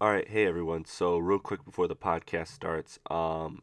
All right, hey everyone. So, real quick before the podcast starts, um,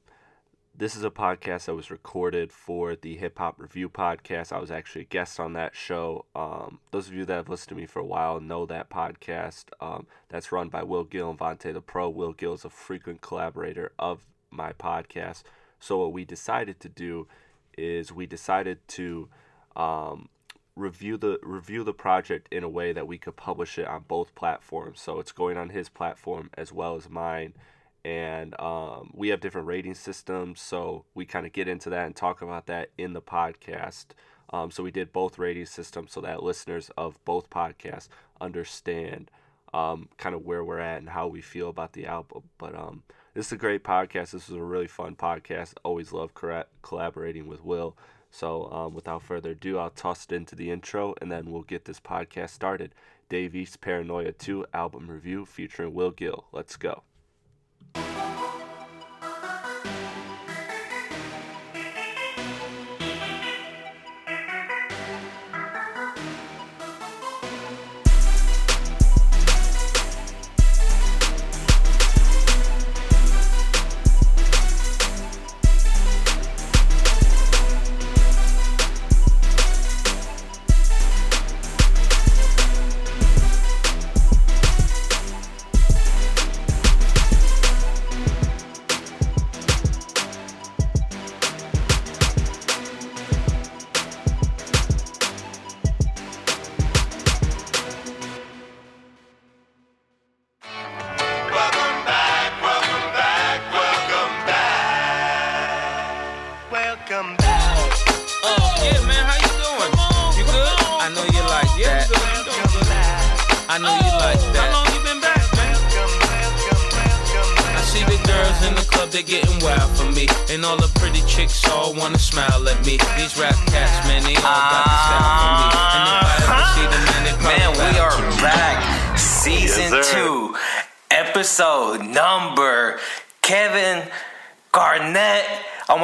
this is a podcast that was recorded for the Hip Hop Review podcast. I was actually a guest on that show. Um, those of you that have listened to me for a while know that podcast. Um, that's run by Will Gill and Vontae the Pro. Will Gill is a frequent collaborator of my podcast. So, what we decided to do is we decided to um, review the review the project in a way that we could publish it on both platforms. So it's going on his platform as well as mine, and um, we have different rating systems. So we kind of get into that and talk about that in the podcast. Um, so we did both rating systems so that listeners of both podcasts understand um, kind of where we're at and how we feel about the album. But um, this is a great podcast. This was a really fun podcast. Always love collaborating with Will. So, um, without further ado, I'll toss it into the intro and then we'll get this podcast started. Dave East Paranoia 2 album review featuring Will Gill. Let's go.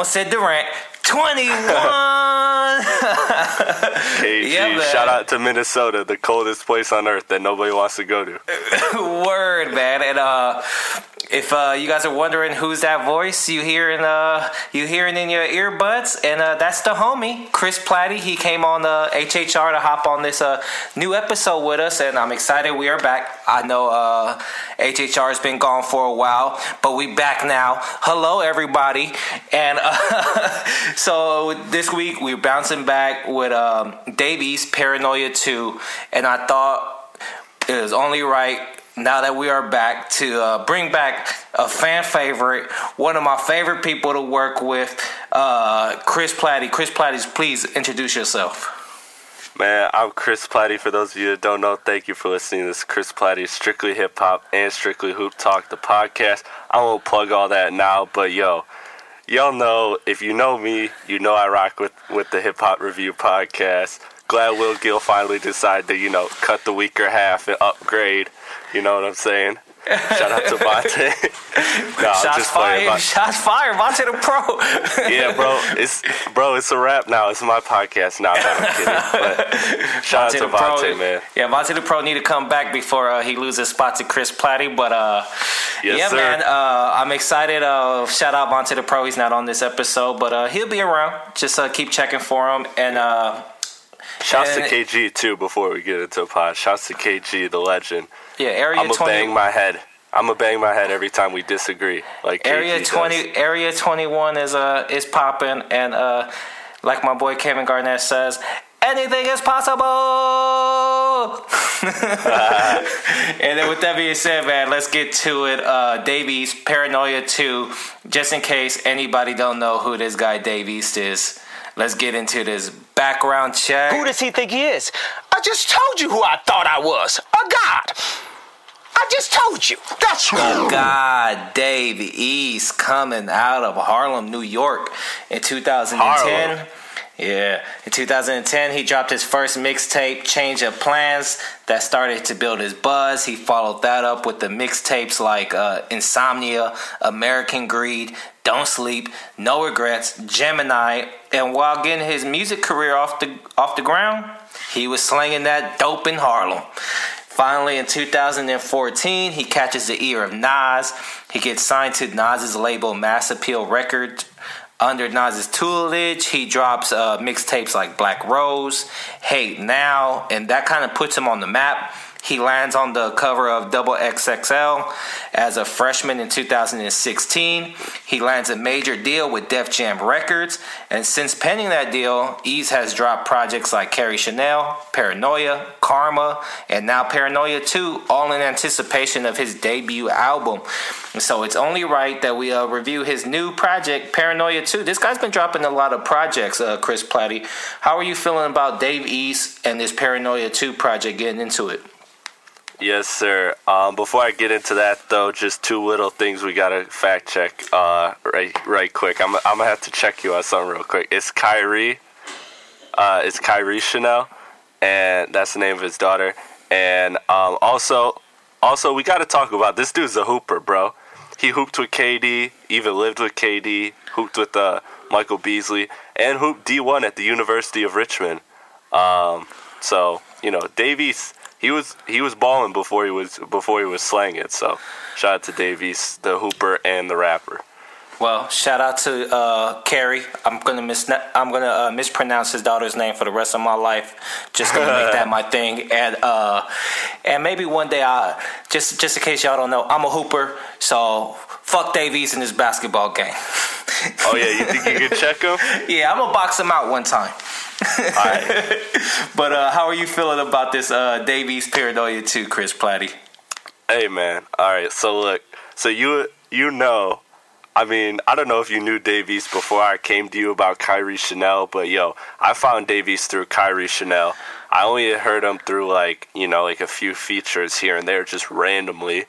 Almost said Durant. 21. KG, yeah, shout out to Minnesota, the coldest place on earth that nobody wants to go to. Word, man. And uh, if uh, you guys are wondering who's that voice you hearing, uh, you hearing in your earbuds, and uh, that's the homie Chris Platty. He came on the HHR to hop on this uh, new episode with us, and I'm excited we are back. I know uh, HHR has been gone for a while, but we back now. Hello, everybody, and uh, so this week we're bouncing back with um, Dave East Paranoia 2, and I thought it was only right now that we are back to uh, bring back a fan favorite, one of my favorite people to work with, uh, Chris Platty. Chris Platty, please introduce yourself. Man, I'm Chris Platty. For those of you that don't know, thank you for listening. To this is Chris Platty, Strictly Hip Hop and Strictly Hoop Talk, the podcast. I won't plug all that now, but yo, y'all know if you know me, you know I rock with with the Hip Hop Review podcast. Glad Will Gill finally decided to you know cut the weaker half and upgrade you know what I'm saying? Shout out to Vontae. no, Shots fired. Shots fired. Vontae the pro. yeah, bro. It's bro. It's a wrap now. It's my podcast now. I'm kidding. But shout Vontae out to Vontae, man. Yeah, Vontae the pro need to come back before uh, he loses spot to Chris Platty. But uh, yes, yeah, sir. man. Uh, I'm excited. Uh, shout out Vontae the pro. He's not on this episode, but uh, he'll be around. Just uh, keep checking for him and. Shouts to KG too before we get into a pod. Shouts to KG, the legend. Yeah, area I'm gonna 20. bang my head. I'm gonna bang my head every time we disagree. Like area KG twenty, does. area twenty one is uh is popping, and uh, like my boy Kevin Garnett says, anything is possible. and then with that being said, man, let's get to it. Uh, Dave East Paranoia Two. Just in case anybody don't know who this guy Dave East is. Let's get into this background check. Who does he think he is? I just told you who I thought I was a god. I just told you. That's right. God, Dave East coming out of Harlem, New York in 2010. Harlem. Yeah, in 2010, he dropped his first mixtape, Change of Plans, that started to build his buzz. He followed that up with the mixtapes like uh, Insomnia, American Greed, Don't Sleep, No Regrets, Gemini, and while getting his music career off the off the ground, he was slinging that dope in Harlem. Finally, in 2014, he catches the ear of Nas. He gets signed to Nas's label Mass Appeal Records. Under Nas's tutelage, he drops uh, mixtapes like Black Rose, Hate Now, and that kind of puts him on the map. He lands on the cover of Double XXL as a freshman in 2016. He lands a major deal with Def Jam Records, and since penning that deal, East has dropped projects like Carrie Chanel, Paranoia, Karma, and now Paranoia 2, all in anticipation of his debut album. So it's only right that we uh, review his new project, Paranoia 2. This guy's been dropping a lot of projects, uh, Chris Platty. How are you feeling about Dave East and this Paranoia 2 project getting into it? Yes, sir. Um, before I get into that, though, just two little things we gotta fact check uh, right, right quick. I'm, I'm gonna have to check you on something real quick. It's Kairi. Uh, it's Kairi Chanel, and that's the name of his daughter. And um, also, also we gotta talk about this dude's a hooper, bro. He hooped with KD, even lived with KD, hooped with uh, Michael Beasley, and hooped D1 at the University of Richmond. Um, so you know, Dave East he was he was balling before he was before he was slaying it. So shout out to Dave East, the hooper and the rapper. Well, shout out to uh, Carrie. I'm gonna mis I'm gonna uh, mispronounce his daughter's name for the rest of my life. Just gonna make that my thing, and uh, and maybe one day I just just in case y'all don't know, I'm a hooper. So fuck Dave East in his basketball game. Oh yeah, you think you can check him? yeah, I'm gonna box him out one time. but uh, how are you feeling about this uh, Dave East Paranoia 2, Chris Platty? Hey man, all right. So look, so you you know, I mean, I don't know if you knew Dave East before I came to you about Kairi Chanel, but yo, I found Dave East through Kairi Chanel. I only heard him through like you know like a few features here and there, just randomly.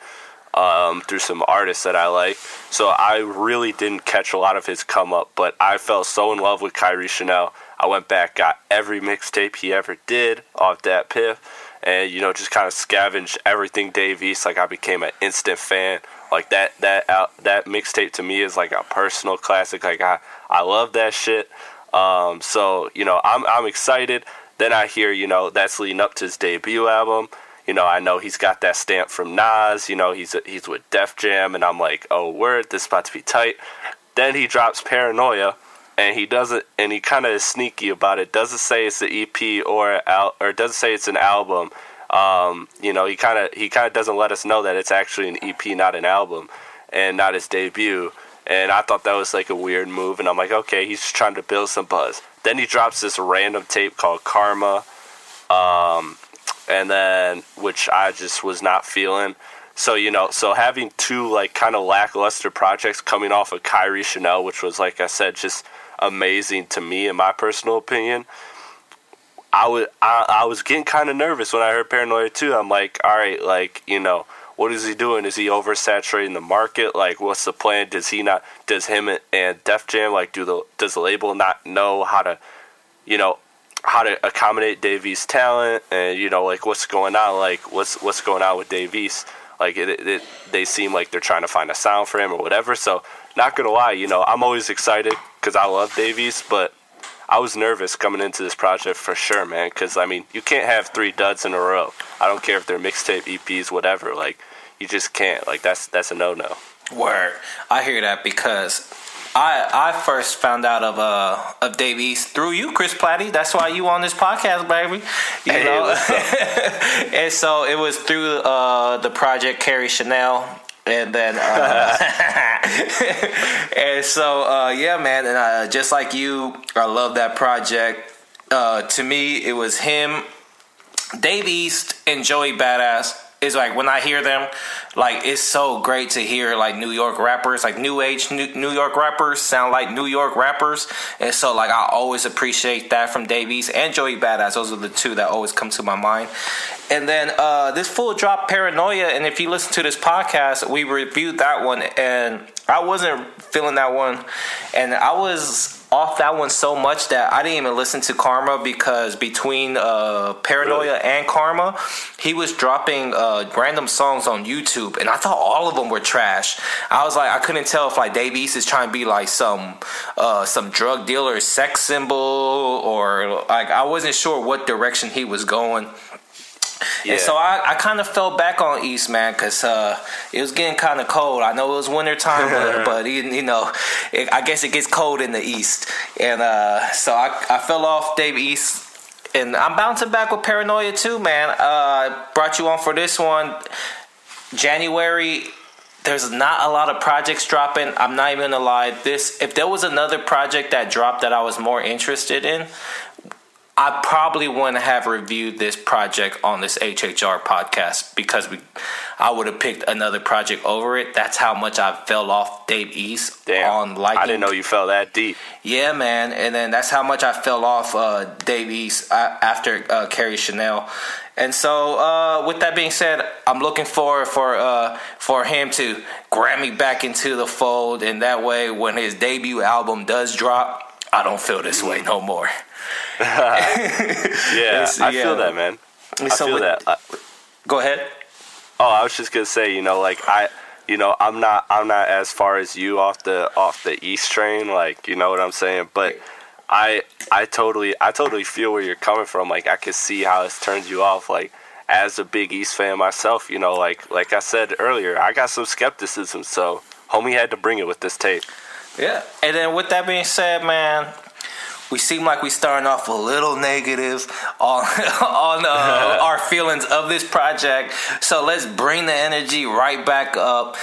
Um, through some artists that I like. So I really didn't catch a lot of his come up, but I fell so in love with Kairi Chanel I went back, got every mixtape he ever did off that piff, and you know just kind of scavenged everything Dave East. Like I became an instant fan. Like that that that mixtape to me is like a personal classic. Like I I love that shit. Um, so you know I'm I'm excited. Then I hear you know that's leading up to his debut album. You know I know he's got that stamp from Nas. You know he's he's with Def Jam, and I'm like oh word this is about to be tight. Then he drops Paranoia and he doesn't and he kind of is sneaky about it doesn't say it's an ep or al- or doesn't say it's an album um, you know he kind of he kind of doesn't let us know that it's actually an ep not an album and not his debut and i thought that was like a weird move and i'm like okay he's trying to build some buzz then he drops this random tape called karma um, and then which i just was not feeling so you know, so having two like kind of lackluster projects coming off of Kairi Chanel, which was like I said, just amazing to me in my personal opinion. I was I, I was getting kind of nervous when I heard Paranoia 2. I'm like, all right, like you know, what is he doing? Is he oversaturating the market? Like, what's the plan? Does he not? Does him and Def Jam like do the? Does the label not know how to, you know, how to accommodate Dave East's talent? And you know, like what's going on? Like what's what's going on with Dave East? Like it, it, they seem like they're trying to find a sound for him or whatever. So not gonna lie, you know, I'm always excited because I love Dave East, but I was nervous coming into this project for sure, man. Because I mean, you can't have three duds in a row. I don't care if they're mixtape, EPs, whatever. Like, you just can't. Like, that's that's a no no. Word, I hear that because I I first found out of uh of Dave East through you, Chris Platty. That's why you on this podcast, baby. You Hey, know, and so it was through uh the project Carrie Chanel. And then, uh, and so, uh, yeah, man, and uh, just like you, I love that project. Uh, to me, it was him, Dave East, and Joey Badass is like when I hear them, like it's so great to hear like New York rappers, like new age New, New York rappers sound like New York rappers, and so like I always appreciate that from Dave East and Joey Badass. Those are the two that always come to my mind. And then uh, this full drop paranoia, and if you listen to this podcast, we reviewed that one, and I wasn't feeling that one, and I was off that one so much that I didn't even listen to Karma because between uh, Paranoia really? and Karma, he was dropping uh, random songs on YouTube, and I thought all of them were trash. I was like, I couldn't tell if like Dave East is trying to be like some uh, some drug dealer sex symbol or like I wasn't sure what direction he was going. Yeah. And so I, I kind of fell back on East, man, because uh, it was getting kind of cold. I know it was winter time, but, but you know, it, I guess it gets cold in the East. And uh, so I, I fell off Dave East. And I'm bouncing back with Paranoia too, man. Uh, brought you on for this one. January there's not a lot of projects dropping. I'm not even gonna lie. This if there was another project that dropped that I was more interested in, I probably wouldn't have reviewed this project on this HHR podcast because we, I would have picked another project over it. That's how much I fell off Dave East Damn, on liking. I didn't know you fell that deep. Yeah, man, and then that's how much I fell off uh, Dave East uh, after uh, Carrie Chanel. And so, uh, with that being said, I'm looking forward for uh, for him to grab me back into the fold, and that way, when his debut album does drop, I don't feel this way no more. yeah, I yeah. feel that, man. I so feel with, that. I, go ahead. Oh, I was just gonna say, you know, like I, you know, I'm not, I'm not as far as you off the off the East train, like you know what I'm saying, but. I I totally I totally feel where you're coming from. Like I can see how it turns you off. Like as a big East fan myself, you know, like like I said earlier, I got some skepticism. So homie had to bring it with this tape. Yeah, and then with that being said, man, we seem like we starting off a little negative on on uh, our feelings of this project. So let's bring the energy right back up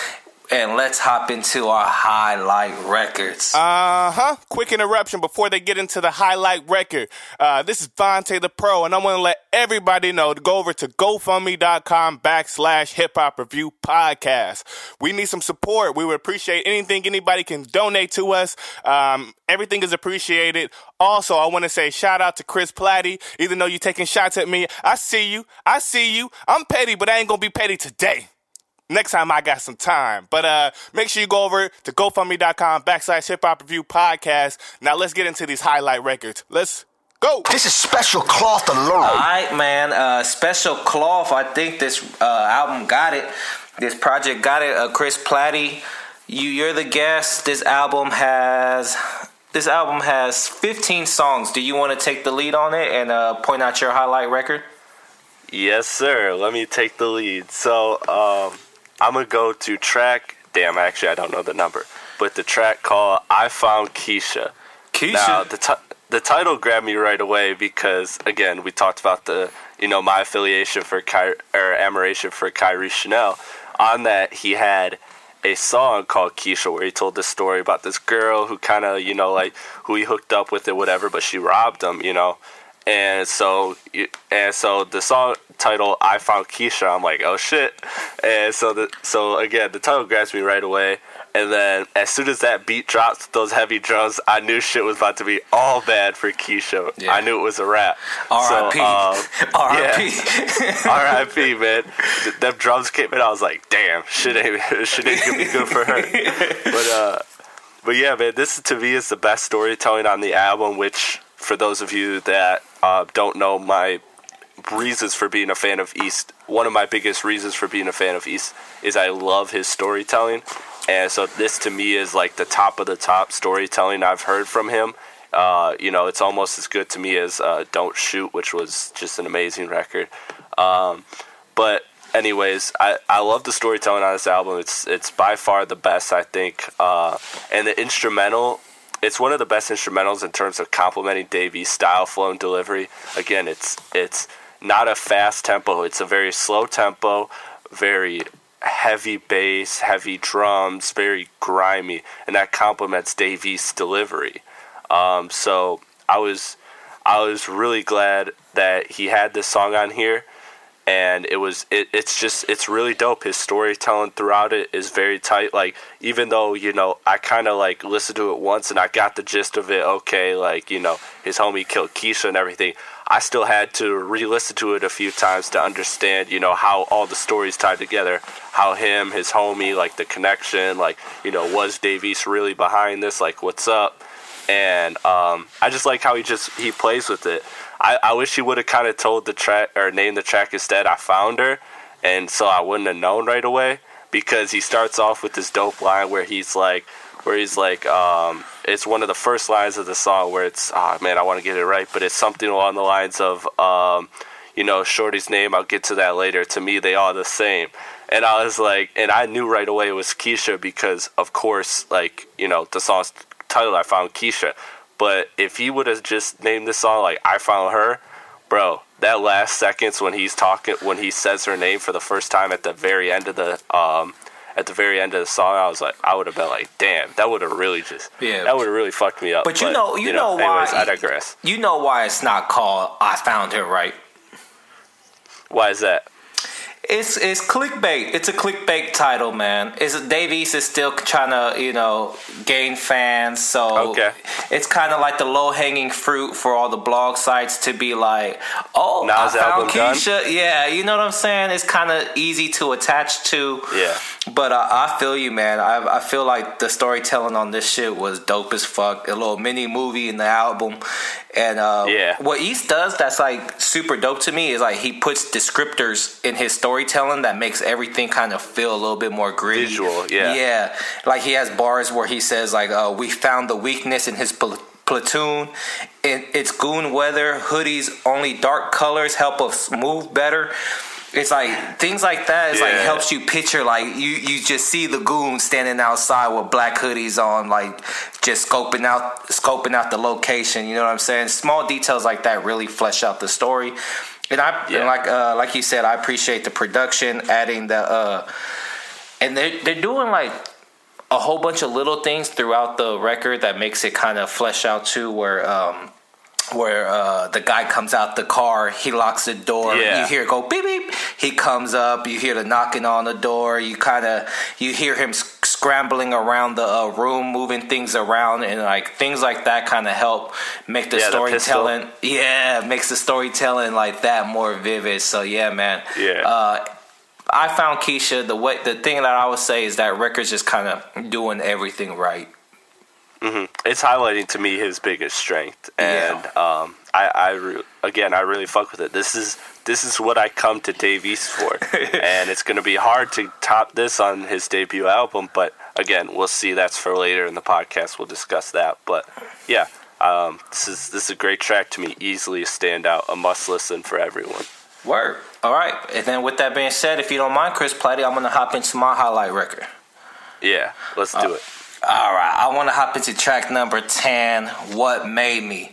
and let's hop into our highlight records. Uh huh. Quick interruption before they get into the highlight record. Uh, this is Vontae the Pro, and I want to let everybody know to go over to GoFundMe.com backslash Hip Hop Review Podcast. We need some support. We would appreciate anything anybody can donate to us. Um, everything is appreciated. Also, I want to say shout out to Chris Platty. Even though you're taking shots at me, I see you. I see you. I'm petty, but I ain't gonna be petty today next time I got some time. But uh, make sure you go over to GoFundMe.com backslash Hip Hop Review Podcast. Now let's get into these highlight records. Let's go. This is Special Cloth alone. All right, man. Uh, Special Cloth. I think this uh, album got it. This project got it. Uh, Chris Platty, you you're the guest. This album has. This album has 15 songs. Do you want to take the lead on it and uh, point out your highlight record? Yes, sir. Let me take the lead. So, um, I'm gonna go to track. Damn, actually, I don't know the number, but the track called "I Found Keisha." Keisha. Now, the t- the title grabbed me right away because again, we talked about the you know my affiliation for Ky- or admiration for Kairi Chanel. On that, he had a song called Keisha where he told this story about this girl who kind of you know like who he hooked up with or whatever, but she robbed him, you know. And so, and so the song title "I Found Keisha," I'm like, oh shit. And so the so again, the title grabs me right away. And then as soon as that beat drops, those heavy drums, I knew shit was about to be all bad for Keisha. Yeah. I knew it was a wrap. R.I.P. So, um, R.I.P. R.I.P. Man, them drums came in. I was like, damn, shit ain't shit ain't gonna be good for her. but uh, but yeah, man, this to me is the best storytelling on the album. Which for those of you that uh, don't know my reasons for being a fan of East. One of my biggest reasons for being a fan of East is I love his storytelling. And so this to me is like the top of the top storytelling I've heard from him. Uh, you know, it's almost as good to me as uh, Don't Shoot, which was just an amazing record. Um, but anyways, I, I love the storytelling on this album. It's it's by far the best, I think. Uh, and the instrumental it's one of the best instrumentals in terms of complementing Dave East's style, flow, and delivery. Again, it's it's not a fast tempo. It's a very slow tempo, very heavy bass, heavy drums, very grimy, and that complements Dave East's delivery. Um, so I was I was really glad that he had this song on here, and it was it, it's just it's really dope. His storytelling throughout it is very tight. Like even though you know i kind of like listened to it once and i got the gist of it okay like you know his homie killed keisha and everything i still had to re-listen to it a few times to understand you know how all the stories tied together how him his homie like the connection like you know was Dave East really behind this? Like what's up? And um, i just like how he just he plays with it I, I wish he would have kind of told the track or named the track instead. I found her, and so I wouldn't have known right away because he starts off with this dope line where he's like, where he's like, um, it's one of the first lines of the song where it's, oh man, I want to get it right, but it's something along the lines of, um, you know, Shorty's name. I'll get to that later. To me, they are the same. And I was like, and I knew right away it was Keisha because, of course, like you know, the song's title. I found Keisha, but if he would have just named this song like "I Found Her," bro, that last seconds when he's talking, when he says her name for the first time at the very end of the um, at the very end of the song, I was like, I would have been like, damn, that would have really just, yeah, that would have really fucked me up. But you but, know, you, you know, know, why? Anyways, I digress. You know why it's not called "I Found Her," right? Why is that? It's it's clickbait. It's a clickbait title, man. Is Dave East is still trying to you know gain fans, so okay. it's kind of like the low hanging fruit for all the blog sites to be like, oh, Now's I found Keisha. Done? Yeah, you know what I'm saying. It's kind of easy to attach to. Yeah. But uh, I feel you, man. I, I feel like the storytelling on this shit was dope as fuck. A little mini movie in the album, and uh, yeah. what East does that's like super dope to me is like he puts descriptors in his storytelling that makes everything kind of feel a little bit more gritty. Visual, yeah. Yeah. Like he has bars where he says like, uh, "We found the weakness in his." Pl- platoon it's goon weather hoodies only dark colors help us move better it's like things like that is yeah. like helps you picture like you you just see the goons standing outside with black hoodies on like just scoping out scoping out the location you know what i'm saying small details like that really flesh out the story and i yeah. and like uh like you said i appreciate the production adding the uh and they're they're doing like a whole bunch of little things throughout the record that makes it kind of flesh out too where um where uh, the guy comes out the car, he locks the door. Yeah. You hear it go beep beep. He comes up. You hear the knocking on the door. You kind of you hear him scrambling around the uh, room, moving things around, and like things like that kind of help make the yeah, storytelling. The yeah, makes the storytelling like that more vivid. So yeah, man. Yeah. Uh, I found Keisha. The way the thing that I would say is that record's just kind of doing everything right. Mm-hmm. It's highlighting to me his biggest strength, and yeah. um, I, I re- again, I really fuck with it. This is this is what I come to Dave East for, and it's going to be hard to top this on his debut album. But again, we'll see. That's for later in the podcast. We'll discuss that. But yeah, um, this is this is a great track to me. Easily a standout, a must listen for everyone. Word. All right, and then with that being said, if you don't mind, Chris Platty, I'm going to hop into my highlight record. Yeah, let's do uh, it. All right, I want to hop into track number 10, What Made Me.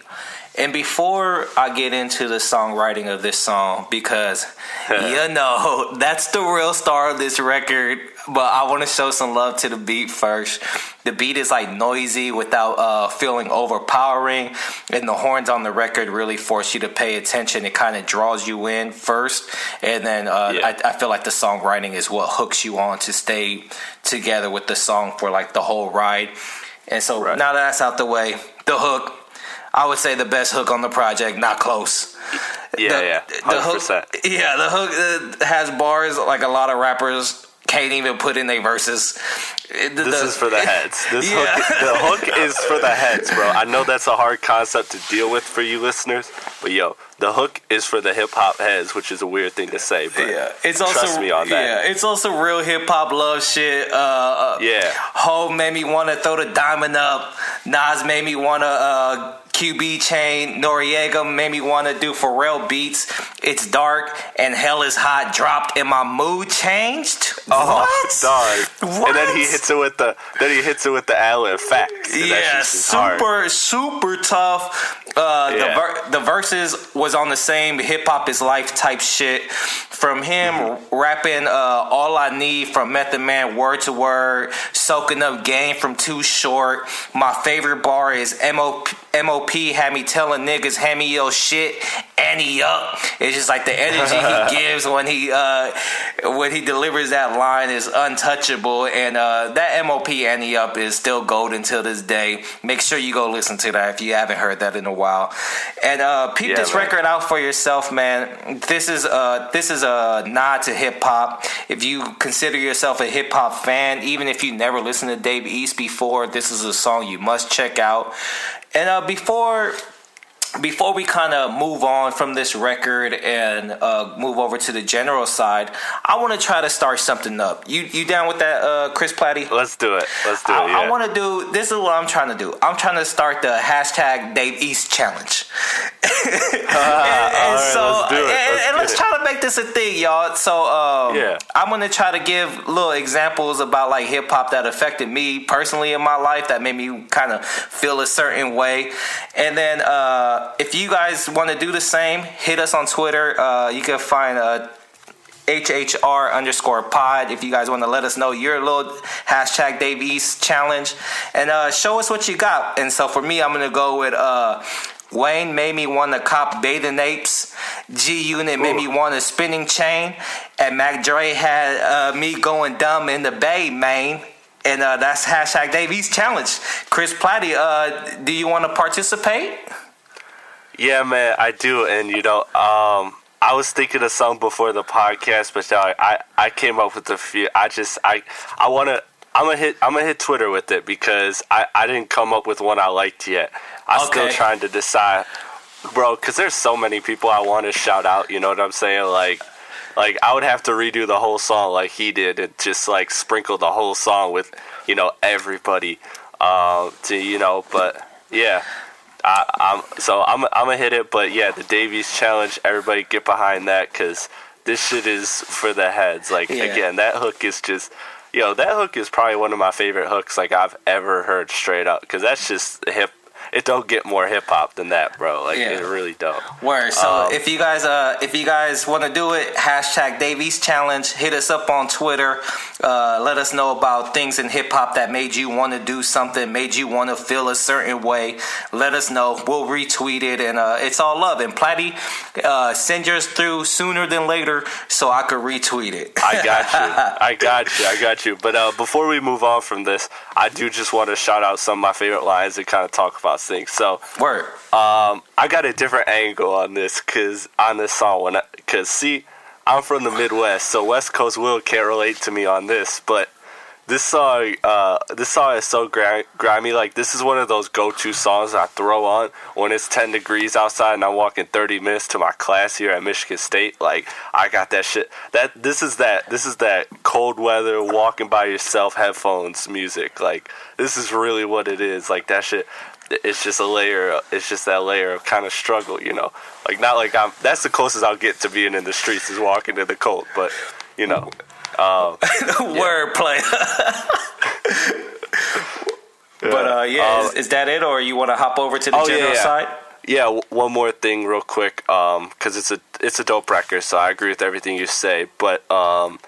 And before I get into the songwriting of this song, because you know, that's the real star of this record, but I want to show some love to the beat first. The beat is like noisy without uh, feeling overpowering, and the horns on the record really force you to pay attention. It kind of draws you in first, and then uh, yeah. I, I, feel like the songwriting is what hooks you on to stay together with the song for like the whole ride. And so right. now that that's out the way, the hook I would say the best hook on the project, not close. Yeah, the, yeah, 100%. the hook. Yeah, the hook uh, has bars like a lot of rappers can't even put in their verses. The, this is for the heads. This yeah. hook, the hook is for the heads, bro. I know that's a hard concept to deal with for you listeners, but yo, the hook is for the hip hop heads, which is a weird thing to say, but yeah, it's also trust me on that. Yeah, it's also real hip hop love shit. Uh, uh, yeah, Hov made me want to throw the diamond up. Nas made me want to. Uh, QB Chain, Noreaga made me want to do Pharrell beats. It's dark and hell is hot. Dropped and my mood changed. Oh, what? dog! What? And then he hits it with the then he hits it with the ad facts. Yeah, super hard. super tough. Uh, yeah. the ver- the verses was on the same hip hop is life type shit. From him mm-hmm. rapping uh, all I need from Method Man word to word, soaking up game from Too Short. My favorite bar is MOP. MOP had me telling niggas, hand me your shit, ante up. It's just like the energy he gives when he uh, when he delivers that line is untouchable, and uh, that MOP Ante Up is still gold until this day. Make sure you go listen to that if you haven't heard that in a while, and uh, peep Yeah, this man. record out for yourself, man. This is uh this is a nod to hip hop. If you consider yourself a hip hop fan, even if you never listened to Dave East before, this is a song you must check out. And uh, before before we kind of move on from this record and uh, move over to the general side, I want to try to start something up. You you down with that, uh, Chris Platty? Let's do it. Let's do it. I, Yeah. I want to do this is what I'm trying to do. I'm trying to start the hashtag Dave East challenge. and, and all right, so let's do it. and, Let's and let's try to make this a thing, y'all. So um, Yeah. I'm gonna try to give little examples about like hip hop that affected me personally in my life that made me kind of feel a certain way. And then uh, if you guys want to do the same, hit us on Twitter. Uh, you can find uh, HHR underscore pod if you guys want to let us know your little hashtag Dave East challenge and uh, show us what you got. And so for me, I'm going to go with uh, Wayne made me want to cop bathing apes. G Unit made me want a spinning chain. And Mac Dre had uh, me going dumb in the Bay, Maine. And uh, that's hashtag Dave East challenge. Chris Platty, uh, do you want to participate? Yeah, man, I do. And you know, um, I was thinking of song before the podcast, but uh, I I came up with a few. I just I I want to. I'm gonna hit. I'm gonna hit Twitter with it because I, I didn't come up with one I liked yet. I'm still trying to decide, bro. Because there's so many people I want to shout out. You know what I'm saying? Like, like I would have to redo the whole song like he did and just like sprinkle the whole song with you know everybody. Um, to you know, but yeah. I, I'm so I'm I'm gonna hit it, but yeah, the Dave East challenge. Everybody get behind that because this shit is for the heads. Like Yeah. again, that hook is just, yo, that hook is probably one of my favorite hooks like I've ever heard straight up because that's just hip. It don't get more hip hop than that, bro. Like Yeah. it really don't. Word. So Um, if you guys uh if you guys want to do it, hashtag Dave East Challenge. Hit us up on Twitter. Uh, let us know about things in hip hop that made you want to do something, made you want to feel a certain way. Let us know. We'll retweet it, and uh, it's all love. And Platty, uh, send yours through sooner than later so I could retweet it. I got you. I got you. I got you. But uh, before we move on from this, I do just want to shout out some of my favorite lines and kind of talk about things. So, Word. Um, I got a different angle on this because on this song, when because see, I'm from the Midwest, so West Coast Will can't relate to me on this, but this song, uh, this song is so grimy. Like this is one of those go-to songs I throw on when it's 10 degrees outside and I'm walking 30 minutes to my class here at Michigan State. Like I got that shit. That this is that this is that cold weather walking by yourself headphones music. Like this is really what it is. Like that shit it's just a layer it's just that layer of kind of struggle you know like not like i'm that's the closest i'll get to being in the streets is walking to the cult but you know Word play. but uh, yeah, is, is that it, or you want to hop over to the Oh, yeah, general yeah. side? yeah w- one more thing real quick um because it's a it's a dope record so i agree with everything you say but um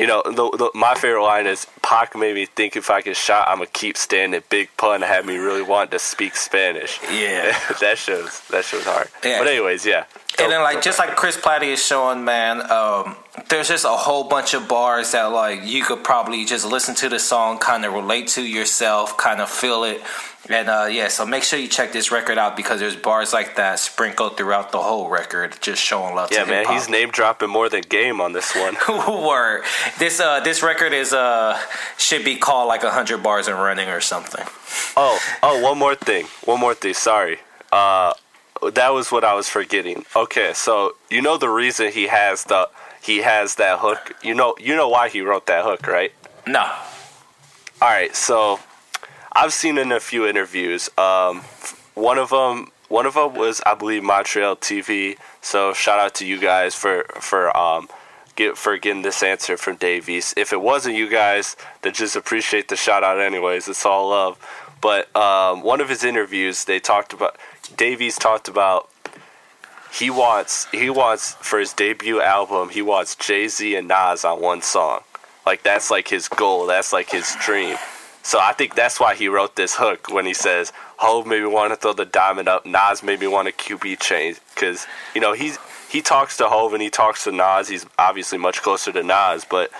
you know the, the, my favorite line is Pac made me think if i get shot i'm gonna keep standing big pun had me really want to speak spanish Yeah. that shows that shows hard Yeah. but anyways yeah And then, like, just like Chris Platty is showing, man, um, there's just a whole bunch of bars that, like, you could probably just listen to the song, kind of relate to yourself, kind of feel it. And, uh, yeah, so make sure you check this record out because there's bars like that sprinkled throughout the whole record, just showing love yeah man hip-hop. he's name dropping more than game on this one Word. This uh this record is uh should be called like hundred bars and running or something. Oh, oh, one more thing. One more thing. Sorry. Uh, that was what I was forgetting. Okay, so you know the reason he has the he has that hook. You know you know why he wrote that hook, right? No. All right, so I've seen in a few interviews. Um, one of them, one of them was I believe Montreality. So shout out to you guys for for um get for getting this answer from Dave East. If it wasn't you guys, then just appreciate the shout out anyways. It's all love. But um, one of his interviews, they talked about Dave East talked about he wants he wants for his debut album he wants Jay Z and Nas on one song. Like that's like his goal. That's like his dream. So I think that's why he wrote this hook when he says, "Hov made me want to throw the diamond up. Nas made me want a QB change." Because you know he's he talks to Hov and he talks to Nas. He's obviously much closer to Nas, but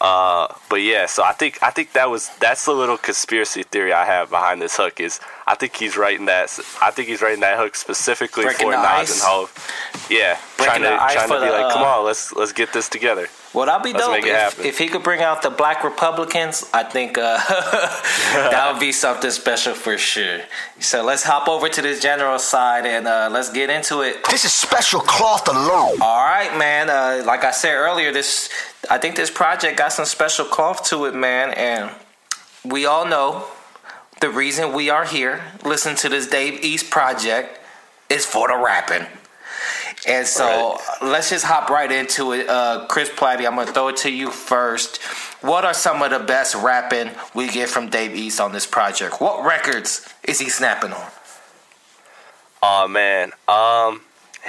uh, but yeah. So I think I think that was that's the little conspiracy theory I have behind this hook is I think he's writing that I think he's writing that hook specifically Breaking for the Nas and Hov. Yeah, Breaking trying to trying to be the, like, come uh, on, let's let's get this together. Well, that'd be Let's dope if, if he could bring out the black Republicans. I think uh, that would be something special for sure. So let's hop over to this general side and uh, let's get into it. This is special cloth alone. All right, man. Uh, like I said earlier, this I think this project got some special cloth to it, man. And we all know the reason we are here, listen to this Dave East project, is for the rapping. And so let's just hop right into it. Uh, Chris Platty, I'm gonna throw it to you first. What are some of the best rapping we get from Dave East on this project? What records is he snapping on? Oh man, um,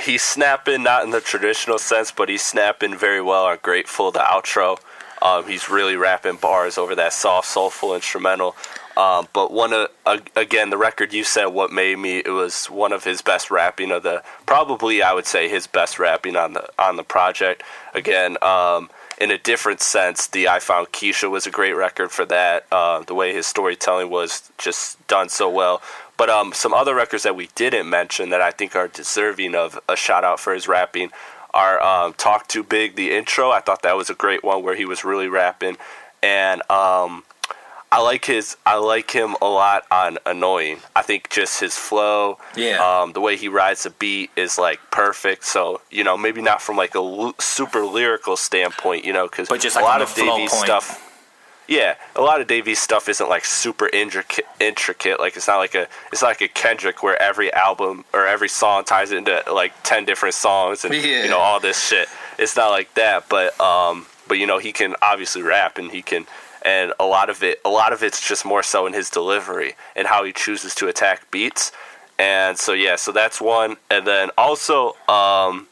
he's snapping not in the traditional sense, but he's snapping very well on "Grateful," the outro. Um, he's really rapping bars over that soft, soulful instrumental. Um, but one of again the record you said what made me it was one of his best rapping of the probably I would say his best rapping on the on the project. Again, um, in a different sense, the I Found Keisha was a great record for that. Uh, the way his storytelling was just done so well. But um, some other records that we didn't mention that I think are deserving of a shout out for his rapping are um, Talk Too Big, the intro. I thought that was a great one where he was really rapping. And um, I like his I like him a lot on Annoying. I think just his flow, Yeah. um, the way he rides the beat is like perfect. So you know, maybe not from like a l- super lyrical standpoint, you know, because But just a like lot of the flow Davies point. stuff. Yeah, a lot of Dave East stuff isn't like super intricate. Intricate, like it's not like a it's not like a Kendrick where every album or every song ties into like ten different songs and Yeah. you know all this shit. It's not like that, but um, but you know he can obviously rap and he can, and a lot of it, a lot of it's just more so in his delivery and how he chooses to attack beats. And so yeah, so that's one, and then also um,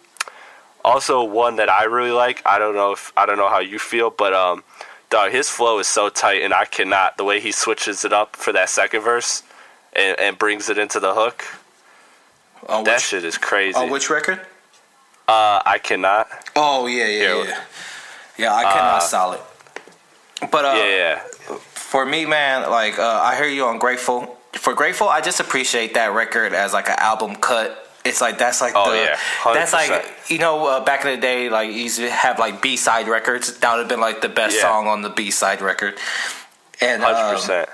also one that I really like. I don't know if I don't know how you feel, but um, dog, his flow is so tight, and I cannot the way he switches it up for that second verse and, and brings it into the hook. On That which, shit is crazy. on which record? uh, I cannot. Oh yeah, yeah, Yeah. yeah. Yeah, I cannot solid. But uh, Yeah, for me, man, like uh, I hear you on Grateful. For Grateful, I just appreciate that record as like an album cut. It's like that's like Oh, the yeah, that's like you know uh, back in the day like you used to have like B side records. That would have been like the best Yeah. song on the B side record. And Hundred um, percent.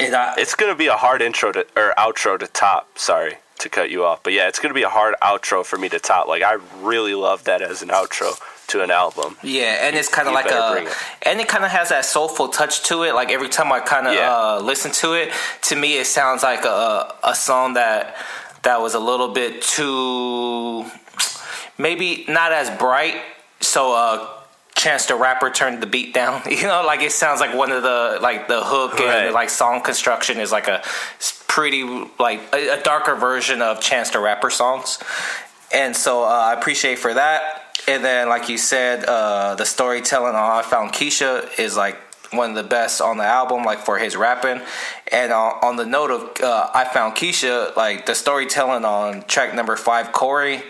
and I, It's gonna be a hard intro to or outro to top. Sorry to cut you off, but yeah, it's gonna be a hard outro for me to top. Like I really love that as an outro to an album. Yeah, and it's kind of like a, it. and it kind of has that soulful touch to it. Like every time I kind of Yeah. uh, listen to it, to me it sounds like a a song that that was a little bit too, maybe not as bright. So, uh, Chance the Rapper turned the beat down. You know, like it sounds like one of the like the hook Right. and like song construction is like a pretty like a, a darker version of Chance the Rapper songs and so uh, I appreciate for that. And then, like you said, uh, the storytelling on I Found Keisha is like one of the best on the album, like for his rapping. And uh, on the note of uh, I Found Keisha, like the storytelling on track number five, Corey,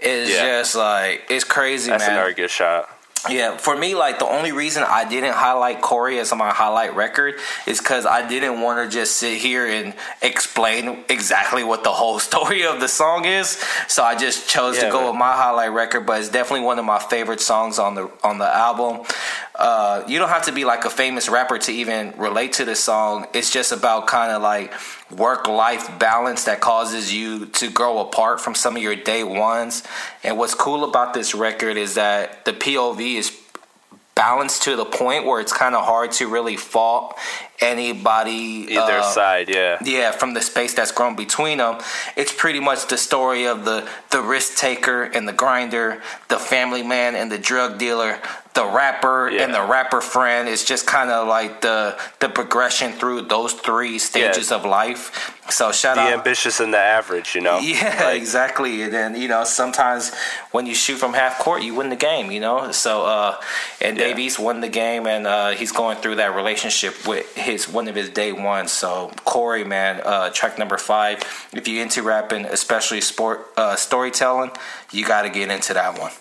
is Yeah. just like it's crazy, That's man. another good shot. Yeah, for me, like the only reason I didn't highlight Corey as my highlight record is because I didn't want to just sit here and explain exactly what the whole story of the song is. So I just chose to go man. with my highlight record, but it's definitely one of my favorite songs on the on the album. Uh, you don't have to be like a famous rapper to even relate to this song. It's just about kind of like work life balance that causes you to grow apart from some of your day ones. And what's cool about this record is that the POV is balanced to the point where it's kind of hard to really fault anybody Either uh, side, yeah. yeah, from the space that's grown between them, it's pretty much the story of the the risk taker and the grinder, the family man and the drug dealer, the rapper Yeah. and the rapper friend. It's just kind of like the the progression through those three stages of life. So shout out the ambitious and the average, you know. Yeah, Like, exactly. And then you know sometimes when you shoot from half court, you win the game. You know, so uh, and Yeah. Dave East won the game, and uh, he's going through that relationship with his one of his day ones. So Corey, man, uh, track number five. If you're into rapping, especially sport uh, storytelling, you got to get into that one.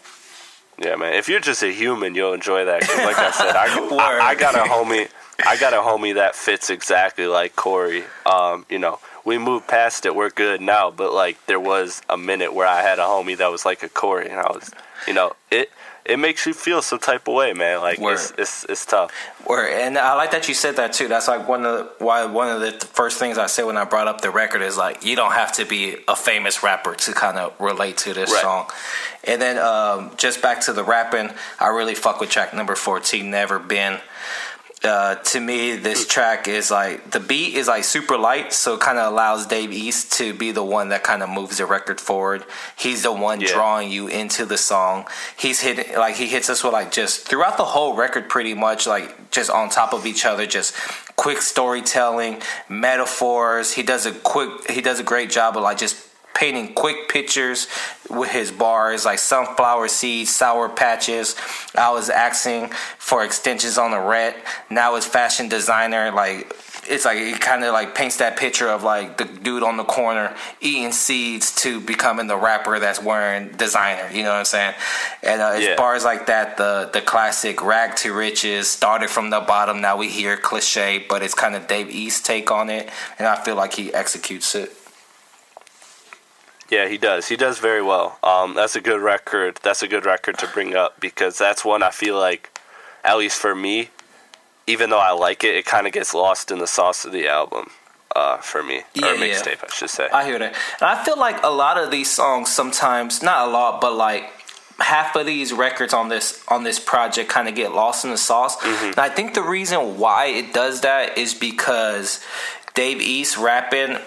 Yeah, man. If you're just a human, you'll enjoy that. 'Cause like I said, I, I, I got a homie. I got a homie that fits exactly like Corey. Um, you know, we moved past it. We're good now, but like there was a minute where I had a homie that was like a Corey, and I was, you know, it it makes you feel some type of way, man. Like it's it's it's tough. Word. And I like that you said that too. That's like one of the, why one of the first things I said when I brought up the record is like you don't have to be a famous rapper to kind of relate to this Right. song. And then um, just back to the rapping, I really fuck with track number fourteen. Never been. Uh, to me, this track is like the beat is like super light, so it kind of allows Dave East to be the one that kind of moves the record forward. He's the one Yeah. drawing you into the song. He's hitting like he hits us with like just throughout the whole record, pretty much like just on top of each other, just quick storytelling, metaphors. He does a quick, he does a great job of like just painting quick pictures with his bars like sunflower seeds, sour patches. I was asking for extensions on the ret. Now it's fashion designer. Like it's like it kind of like paints that picture of like the dude on the corner eating seeds to becoming the rapper that's wearing designer. You know what I'm saying? And uh, it's Yeah. bars like that. The the classic rag to riches started from the bottom. Now we hear cliche, but it's kind of Dave East take on it, and I feel like he executes it. Yeah, he does. He does very well. Um, that's a good record. That's a good record to bring up because that's one I feel like, at least for me, even though I like it, it kind of gets lost in the sauce of the album. Uh, for me, Yeah, or yeah. mixtape, I should say. I hear that. And I feel like a lot of these songs sometimes, not a lot, but like half of these records on this on this project kind of get lost in the sauce. And I think the reason why it does that is because Dave East rapping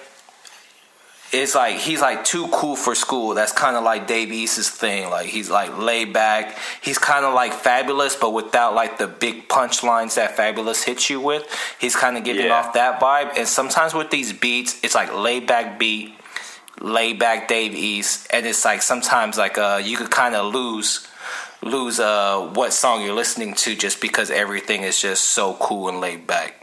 is like he's like too cool for school. That's kind of like Dave East's thing. Like he's like laid back. He's kind of like Fabolous, but without like the big punchlines that Fabolous hits you with. He's kind of giving Yeah. off that vibe. And sometimes with these beats, it's like laid back beat, laid back Dave East, and it's like sometimes like uh you could kind of lose lose uh what song you're listening to just because everything is just so cool and laid back.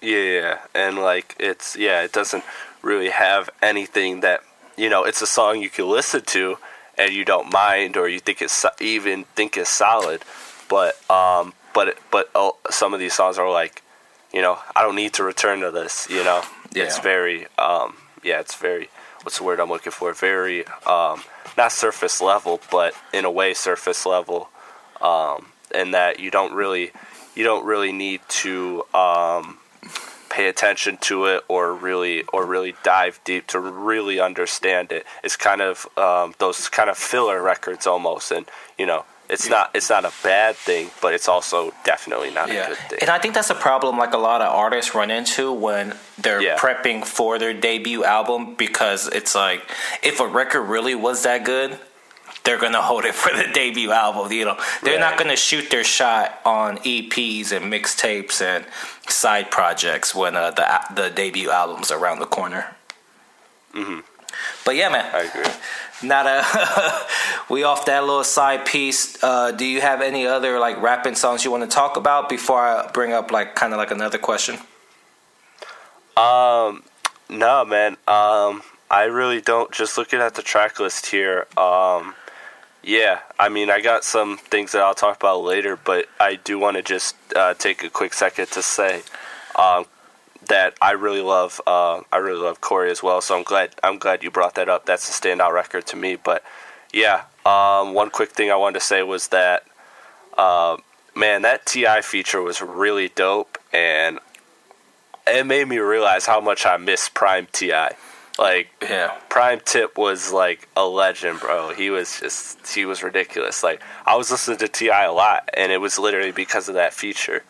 Yeah, and like it's yeah, it doesn't really have anything that you know. It's a song you can listen to and you don't mind, or you think it's even think is solid. But um, but but oh, some of these songs are like, you know, I don't need to return to this. You know, it's very um, yeah, it's very what's the word I'm looking for? Very um, not surface level, but in a way surface level. Um, and that you don't really you don't really need to um, pay attention to it or really or really dive deep to really understand it. It's kind of um, those kind of filler records almost, and you know it's not it's not a bad thing, but it's also definitely not a good thing. And I think that's a problem like a lot of artists run into when they're Yeah. prepping for their debut album because it's like if a record really was that good, they're gonna hold it for the debut album. You know, they're not gonna shoot their shot on EPs and mixtapes and side projects when uh, the the debut album's around the corner. Mm-hmm. But yeah, man, I agree. not a we off that little side piece uh do you have any other like rapping songs you want to talk about before i bring up like kind of like another question Um, no, man. Um, I really don't. Just looking at the track list here. Um, yeah, I mean, I got some things that I'll talk about later, but I do want to just uh, take a quick second to say um, that I really love. Uh, I really love Corey as well. So I'm glad. I'm glad you brought that up. That's a standout record to me. But yeah, um, one quick thing I wanted to say was that. Uh, man, that T.I. feature was really dope, and it made me realize how much I miss Prime Ti. Like yeah Prime T.I. was like a legend, bro. He was just he was ridiculous. Like I was listening to T.I. a lot, and it was literally because of that feature.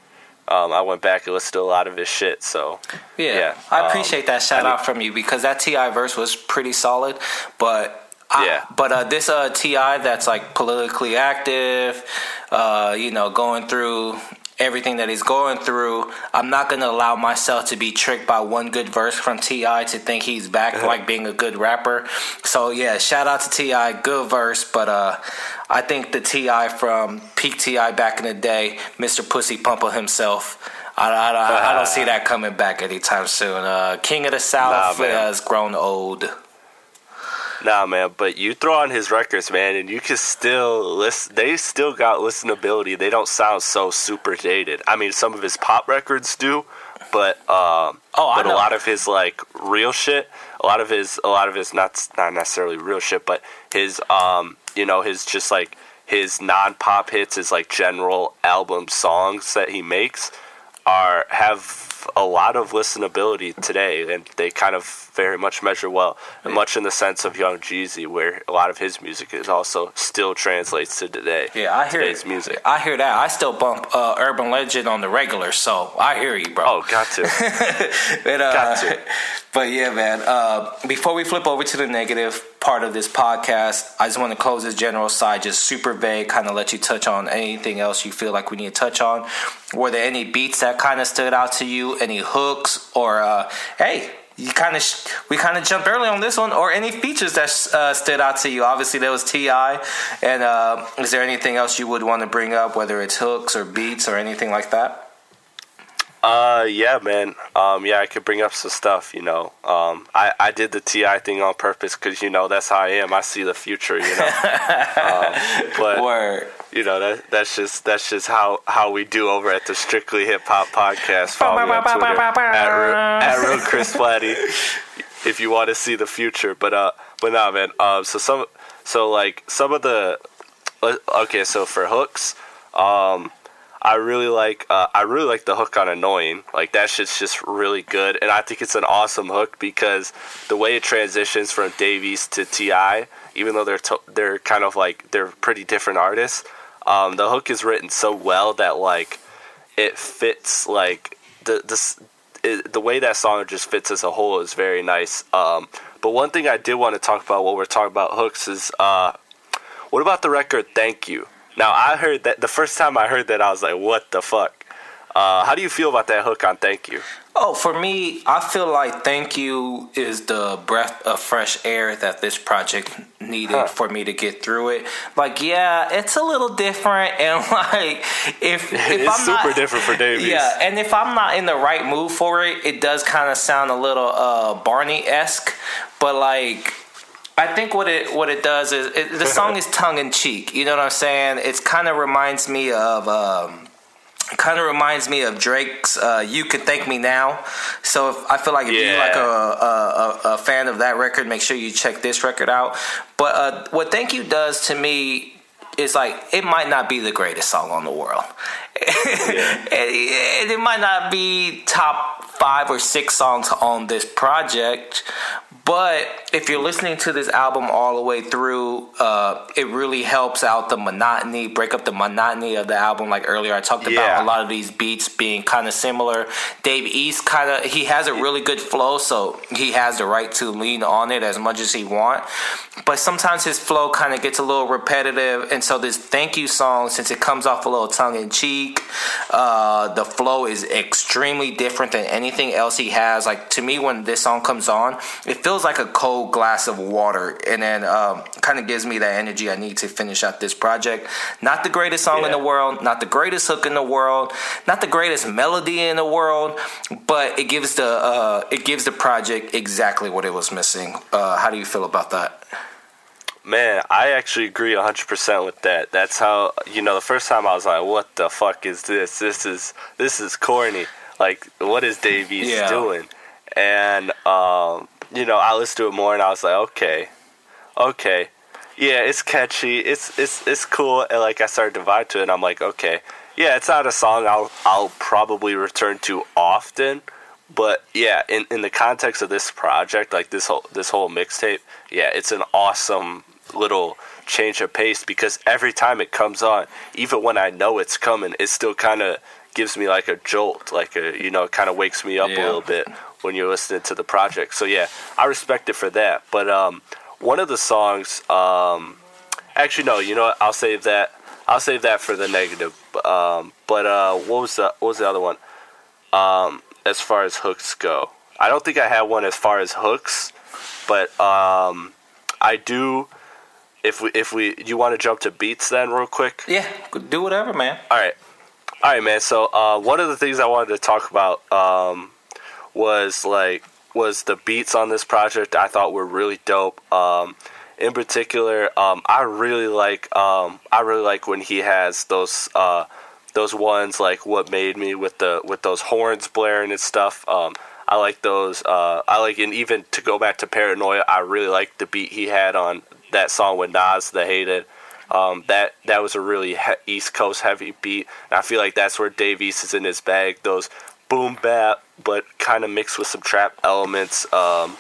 Um, I went back and listened to a lot of his shit. So yeah, Yeah, i um, appreciate that shout I mean- out from you because that T.I. verse was pretty solid but I, Yeah. but uh, this uh, T.I. that's like politically active, uh, you know, going through everything that he's going through, I'm not going to allow myself to be tricked by one good verse from T.I. to think he's back like being a good rapper. So yeah, shout out to T.I. Good verse, but uh, I think the T.I. from peak T.I. back in the day, Mr. Pussy Pumper himself. I, I, I, don't see that coming back anytime soon. Uh, King of the South Nah, has grown old. Nah, man, but you throw on his records, man, and you can still listen. They still got listenability. They don't sound so super dated. I mean, some of his pop records do, but um, Oh, but a lot of his like real shit, a lot of his, a lot of his not not necessarily real shit, but his um, you know, his just like his non pop hits, his like general album songs that he makes are have a lot of listenability today, and they kind of very much measure well, and much in the sense of Young Jeezy, where a lot of his music is also still translates to today. Yeah, I hear today's music. I hear that. I still bump uh, Urban Legend on the regular, so I hear you, bro. Oh, got to. But, uh, Got to. but yeah, man. Uh, before we flip over to the negative part of this podcast, I just want to close this general side, just super vague, kind of let you touch on anything else you feel like we need to touch on. Were there any beats that kind of stood out to you? Any hooks or uh, hey? You kind of sh- we kind of jumped early on this one, or any features that uh, stood out to you. Obviously, there was T.I., and uh, is there anything else you would want to bring up, whether it's hooks or beats or anything like that? Uh, yeah, man. Um, yeah, I could bring up some stuff. You know, um, I I did the T.I. thing on purpose because you know that's how I am. I see the future. You know, um, but Word. You know that that's just that's just how how we do over at the Strictly Hip Hop Podcast. Follow me on Twitter at, at real Chris Platty if you want to see the future. But uh, but nah, man. Um, so some so like some of the uh, okay, so for hooks, um. I really like uh, I really like the hook on annoying. Like that shit's just really good, and I think it's an awesome hook because the way it transitions from Dave East to T.I., even though they're to- they're kind of like they're pretty different artists. Um, the hook is written so well that like it fits like the this it, the way that song just fits as a whole is very nice. Um, but one thing I did want to talk about while we're talking about hooks is uh, what about the record "Thank You"? Now I heard that the first time I heard that I was like, "What the fuck?" Uh, how do you feel about that hook on "Thank You"? Oh, for me, I feel like "Thank You" is the breath of fresh air that this project needed Huh. for me to get through it. Like, yeah, it's a little different, and like, if, if It's I'm super not, different for Dave East. Yeah, and if I'm not in the right mood for it, it does kind of sound a little uh, Barney esque, but like. I think what it what it does is it, the song is tongue in cheek. You know what I'm saying? It's kind of reminds me of um, kind of reminds me of Drake's uh, "You Can Thank Me Now." So if, I feel like if you're like a, a, a, a fan of that record, make sure you check this record out. But uh, what "Thank You" does to me is like it might not be the greatest song on the world, and it might not be top five or six songs on this project. But if you're listening to this album all the way through, uh, it really helps out the monotony, break up the monotony of the album. Like earlier, I talked Yeah. about a lot of these beats being kind of similar. Dave East kind of he has a really good flow, so he has the right to lean on it as much as he want. But sometimes his flow kind of gets a little repetitive, and so this "Thank You" song, since it comes off a little tongue in cheek, uh, the flow is extremely different than anything else he has. Like to me, when this song comes on, it feels like a cold glass of water, and then um, kind of gives me that energy I need to finish out this project. Not the greatest song in the world, not the greatest hook in the world, not the greatest melody in the world, but it gives the uh, it gives the project exactly what it was missing. Uh, how do you feel about that? Man, I actually agree 100% with that. That's how, you know, the first time I was like, what the fuck is this? This is this is corny. Like what is Dave East Yeah. doing? And um, you know, I listened to it more and I was like, okay. Okay. Yeah, it's catchy. It's it's it's cool. And like I started to vibe to it and I'm like, okay. Yeah, it's not a song I'll I'll probably return to often. But yeah, in, in the context of this project, like this whole this whole mixtape, yeah, it's an awesome little change of pace because every time it comes on, even when I know it's coming, it still kind of gives me like a jolt, like a you know, kind of wakes me up a little bit when you're listening to the project. So yeah, I respect it for that. But um, one of the songs, um, actually no, you know what? I'll save that. I'll save that for the negative. Um, but uh, what was the what was the other one? Um, as far as hooks go, I don't think I had one as far as hooks, but um, I do. If we if we you want to jump to beats then real quick? Yeah, do whatever, man. All right, all right, man. So uh, one of the things I wanted to talk about um, was like was the beats on this project. I thought were really dope. Um, in particular, um, I really like um, I really like when he has those uh, those ones like what made me with the with those horns blaring and stuff. Um, I like those. Uh, I like and even to go back to Paranoia, I really like the beat he had on that song with Nas, The Hated. Um, that that was a really he- East Coast heavy beat. And I feel like that's where Dave East is in his bag. Those boom bap, but kind of mixed with some trap elements. Um,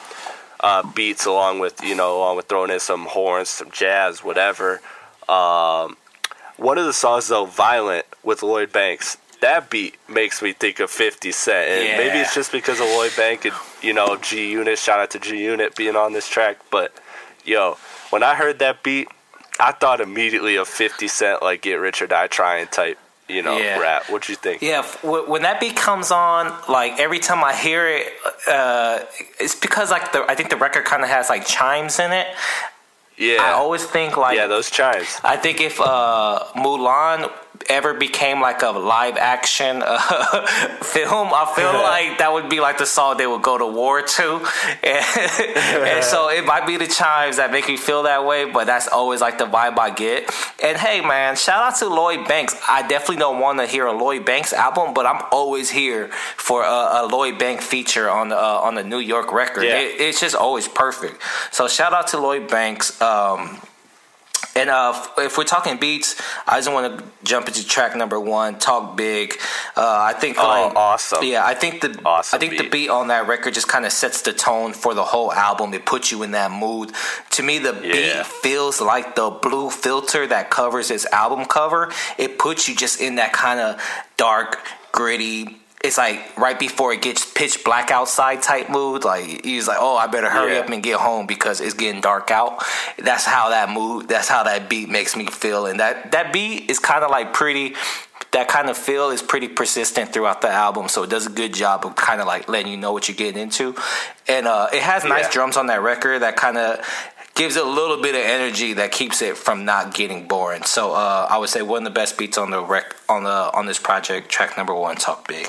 uh, beats along with you know along with throwing in some horns, some jazz, whatever. Um, one of the songs though, "Violent" with Lloyd Banks, that beat makes me think of Fifty Cent, and Yeah. maybe it's just because of Lloyd Banks and you know G Unit. Shout out to G Unit being on this track, but yo, when I heard that beat, I thought immediately of Fifty Cent, like "Get Rich or Die Trying" type, you know, Yeah. rap. What do you think? Yeah, when that beat comes on, like every time I hear it, uh, it's because like the I think the record kind of has like chimes in it. Yeah, I always think like yeah, those chimes. I think if uh, Mulan ever became like a live action uh, film, I feel like that would be like the song they would go to war to, and, and so it might be the chimes that make me feel that way. But that's always like the vibe I get. And hey, man, shout out to Lloyd Banks. I definitely don't want to hear a Lloyd Banks album, but I'm always here for a, a Lloyd Banks feature on the uh, on the New York record. Yeah. It, it's just always perfect. So shout out to Lloyd Banks. Um, and uh, if we're talking beats, I just want to jump into track number one, "Talk Big." Uh, I think, Oh, like, awesome. Yeah, I think the Awesome I think the beat. beat on that record just kind of sets the tone for the whole album. It puts you in that mood. To me, the Yeah. beat feels like the blue filter that covers his album cover. It puts you just in that kind of dark, gritty. It's like right before it gets pitch black outside type mood. Like he's like, "Oh, I better hurry Yeah. up and get home because it's getting dark out." That's how that mood. That's how that beat makes me feel, and that that beat is kind of like pretty. That kind of feel is pretty persistent throughout the album, so it does a good job of kind of like letting you know what you're getting into, and uh, it has nice Yeah. drums on that record that kind of gives it a little bit of energy that keeps it from not getting boring. So uh, I would say one of the best beats on the rec on the on this project, track number one, "Talk Big."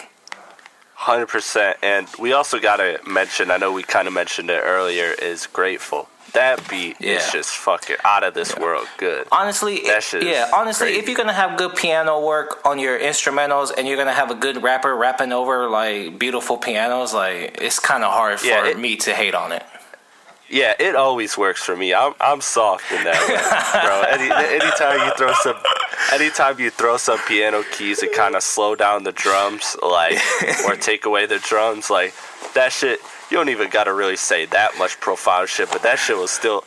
Hundred percent, and we also gotta mention. I know we kind of mentioned it earlier. Is grateful. That beat Yeah. is just fucking out of this world good. Honestly, That it- shit is yeah. Honestly, crazy. if you're gonna have good piano work on your instrumentals and you're gonna have a good rapper rapping over like beautiful pianos, like it's kind of hard for Yeah, it- me to hate on it. Yeah, it always works for me. I'm I'm soft in that way, bro. Any, anytime you throw some, anytime you throw some piano keys and kind of slow down the drums, like or take away the drums, like that shit. You don't even gotta really say that much profound shit, but that shit was still,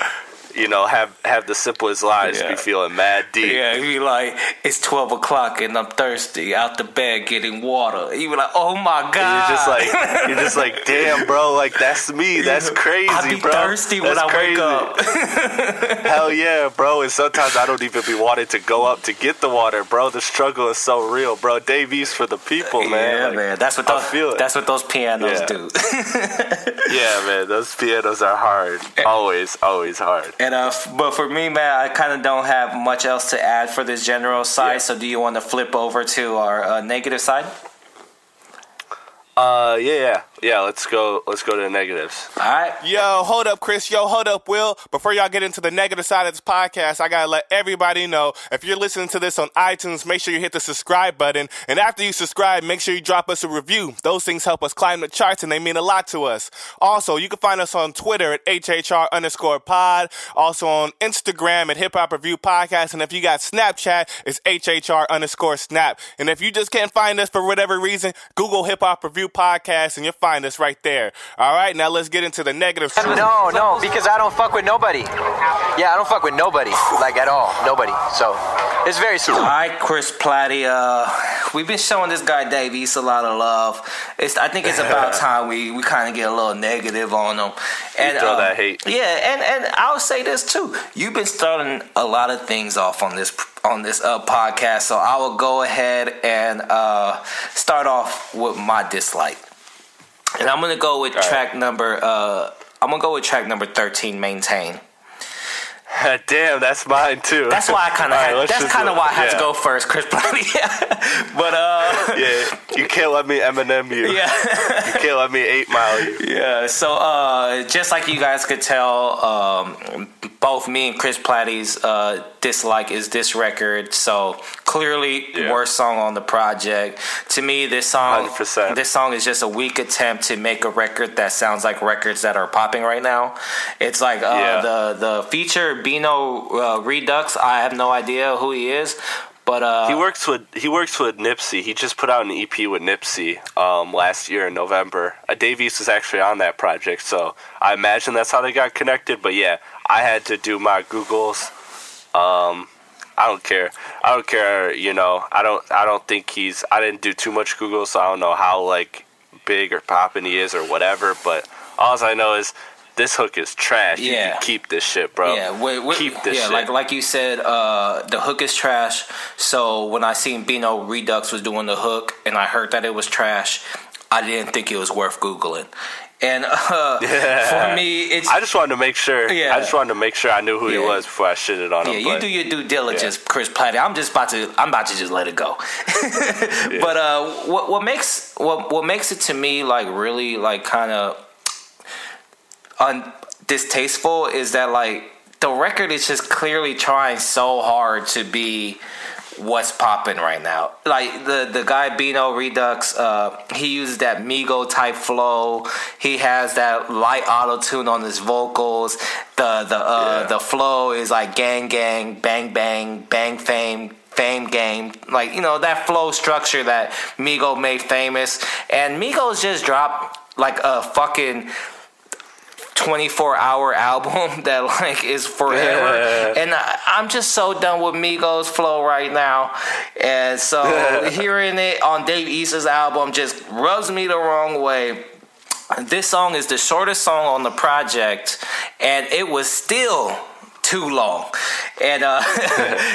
you know, have have the simplest lives Yeah. be feeling mad deep. Yeah, be like, it's twelve o'clock and I'm thirsty, out the bed getting water. You be like, oh my god. And you're just like you're just like, damn, bro, like that's me. That's crazy, I be bro. thirsty when I crazy. wake up. Hell yeah, bro. And sometimes I don't even be wanting to go up to get the water, bro. The struggle is so real, bro. Dave East for the people, man. yeah, Like, man. That's what those that's what those pianos Yeah. do. Yeah, man. Those pianos are hard. Eh. Always, always hard. and uh, f- but for me, man, I kind of don't have much else to add for this general side. Yeah. So, do you want to flip over to our uh, negative side? Uh, yeah, yeah, yeah. Let's go. Let's go to the negatives. All right. Yo, hold up, Chris. Yo, hold up, Will. Before y'all get into the negative side of this podcast, I gotta let everybody know if you're listening to this on iTunes, make sure you hit the subscribe button. And after you subscribe, make sure you drop us a review. Those things help us climb the charts and they mean a lot to us. Also, you can find us on Twitter at HHR underscore pod. Also on Instagram at Hip Hop Review Podcast. And if you got Snapchat, it's HHR underscore snap. And if you just can't find us for whatever reason, Google Hip Hop Review Podcast and you'll find us right there. All right, now let's get into the negative. No, no, because I don't fuck with nobody. Yeah, I don't fuck with nobody, like at all, nobody. So it's very All simple. right, Chris Platty. Uh, we've been showing this guy Dave East a lot of love. It's I think it's about time we, we kind of get a little negative on him. And throw um, that hate. Yeah, and and I'll say this too. You've been starting a lot of things off on this on this uh, podcast, so I will go ahead and uh, start off with my dislike, and I'm gonna go with All right. track number. Uh, I'm gonna go with track number thirteen. Maintain. Damn, that's mine too. That's why I kind of right, had. That's kind of why I had to go first, Chris Platty. but uh, Yeah, you can't let me Eminem you. yeah. You can't let me eight mile you. Yeah, so uh, just like you guys could tell, um, both me and Chris Platty's uh, dislike is this record. So clearly, Yeah. worst song on the project. To me, this song, 100%. this song is just a weak attempt to make a record that sounds like records that are popping right now. It's like uh, Yeah. the the feature Bino uh, Rideaux. I have no idea who he is, but uh, He works with he works with Nipsey. He just put out an EP with Nipsey um, last year in November. Uh, Dave East was actually on that project, so I imagine that's how they got connected. But yeah, I had to do my Googles. Um, I don't care. I don't care. You know, I don't. I don't think he's. I didn't do too much Google, so I don't know how like big or popping he is or whatever. But all I know is this hook is trash. You Yeah. can keep this shit, bro. Yeah, wait, wait, keep this yeah, shit. like like you said, uh, the hook is trash. So when I seen Bino Rideaux was doing the hook, and I heard that it was trash, I didn't think it was worth googling. And uh, for me, it's I just wanted to make sure. Yeah. I just wanted to make sure I knew who he was before I shitted on him. yeah, you do your due diligence, Chris Platty. I'm just about to I'm about to just let it go. But uh, what what makes what what makes it to me like really like kind of un distasteful is that like the record is just clearly trying so hard to be what's popping right now. Like the the guy Bino Rideaux, uh, he uses that Migo type flow. He has that light auto tune on his vocals. The the uh, Yeah. the flow is like gang gang bang bang bang fame fame game like you know that flow structure that Migo made famous and Migos just dropped like a fucking 24 hour album that like is forever. And I, i'm just so done with migos flow right now. And so hearing it on dave east's album just rubs me the wrong way. This song is the shortest song on the project and it was still too long. And uh,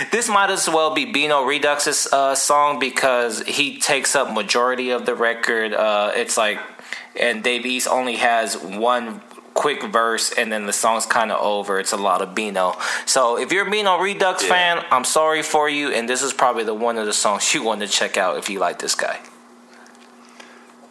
this might as well be Bino Rideaux's uh, song because he takes up majority of the record. Uh, it's like, and Dave East only has one quick verse, and then the song's kind of over. It's a lot of Bino. So if you're a Bino Rideaux Yeah. fan, I'm sorry for you, and this is probably the one of the songs you want to check out if you like this guy.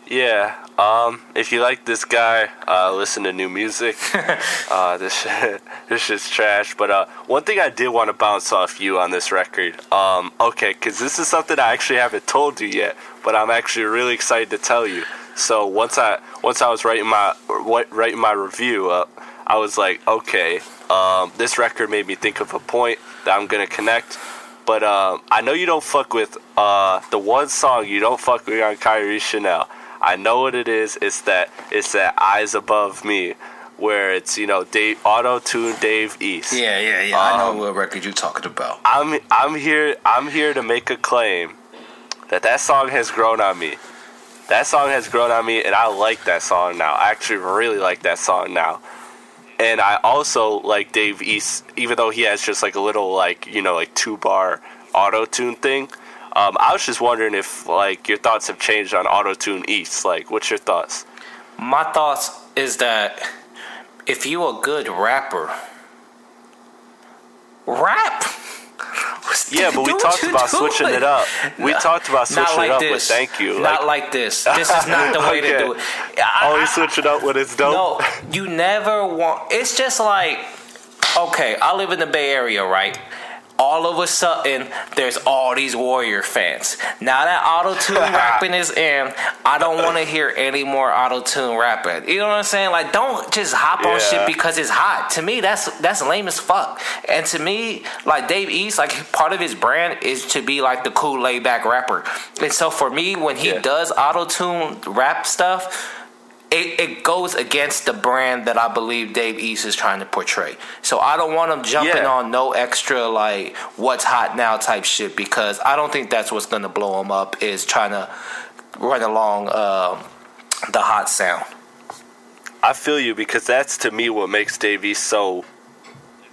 Yeah. Um, if you like this guy, uh, listen to new music. uh, this shit, this shit's trash. But uh, one thing I did want to bounce off you on this record. Um, okay, because this is something I actually haven't told you yet, but I'm actually really excited to tell you. So once I once I was writing my what writing my review up, I was like, okay, um, this record made me think of a point that I'm gonna connect. But um, I know you don't fuck with uh, the one song you don't fuck with on Kairi Chanel. I know what it is. It's that it's that eyes above me, where it's you know Dave auto tune Dave East. Yeah, yeah, yeah. I know Um, what record you're talking about. I'm I'm here I'm here to make a claim that that song has grown on me. That song has grown on me, and I like that song now. I actually really like that song now. And I also like Dave East, even though he has just like a little like you know like two bar auto tune thing. Um, I was just wondering if like your thoughts have changed on auto tune East. Like, what's your thoughts? My thoughts is that if you a good rapper, rap. Yeah, but we talked about switching it up. We talked about switching like it up this. with thank you. Not Like, like this. This is not the way Okay. to do it. I- always I- switch it up when it's dope. No, you never want. It's just like, okay, I live in the Bay Area, right? All of a sudden, there's all these Warrior fans. Now that auto tune rapping is in, I don't want to hear any more auto tune rapping. You know what I'm saying? Like, don't just hop on shit because it's hot. To me, that's that's lame as fuck. And to me, like Dave East, like part of his brand is to be like the cool, laid back rapper. And so for me, when he Yeah. does auto tune rap stuff, it, it goes against the brand that I believe Dave East is trying to portray. So I don't want him jumping Yeah. on no extra like what's hot now type shit because I don't think that's what's gonna blow him up is trying to run along um, the hot sound. I feel you because that's to me what makes Dave East so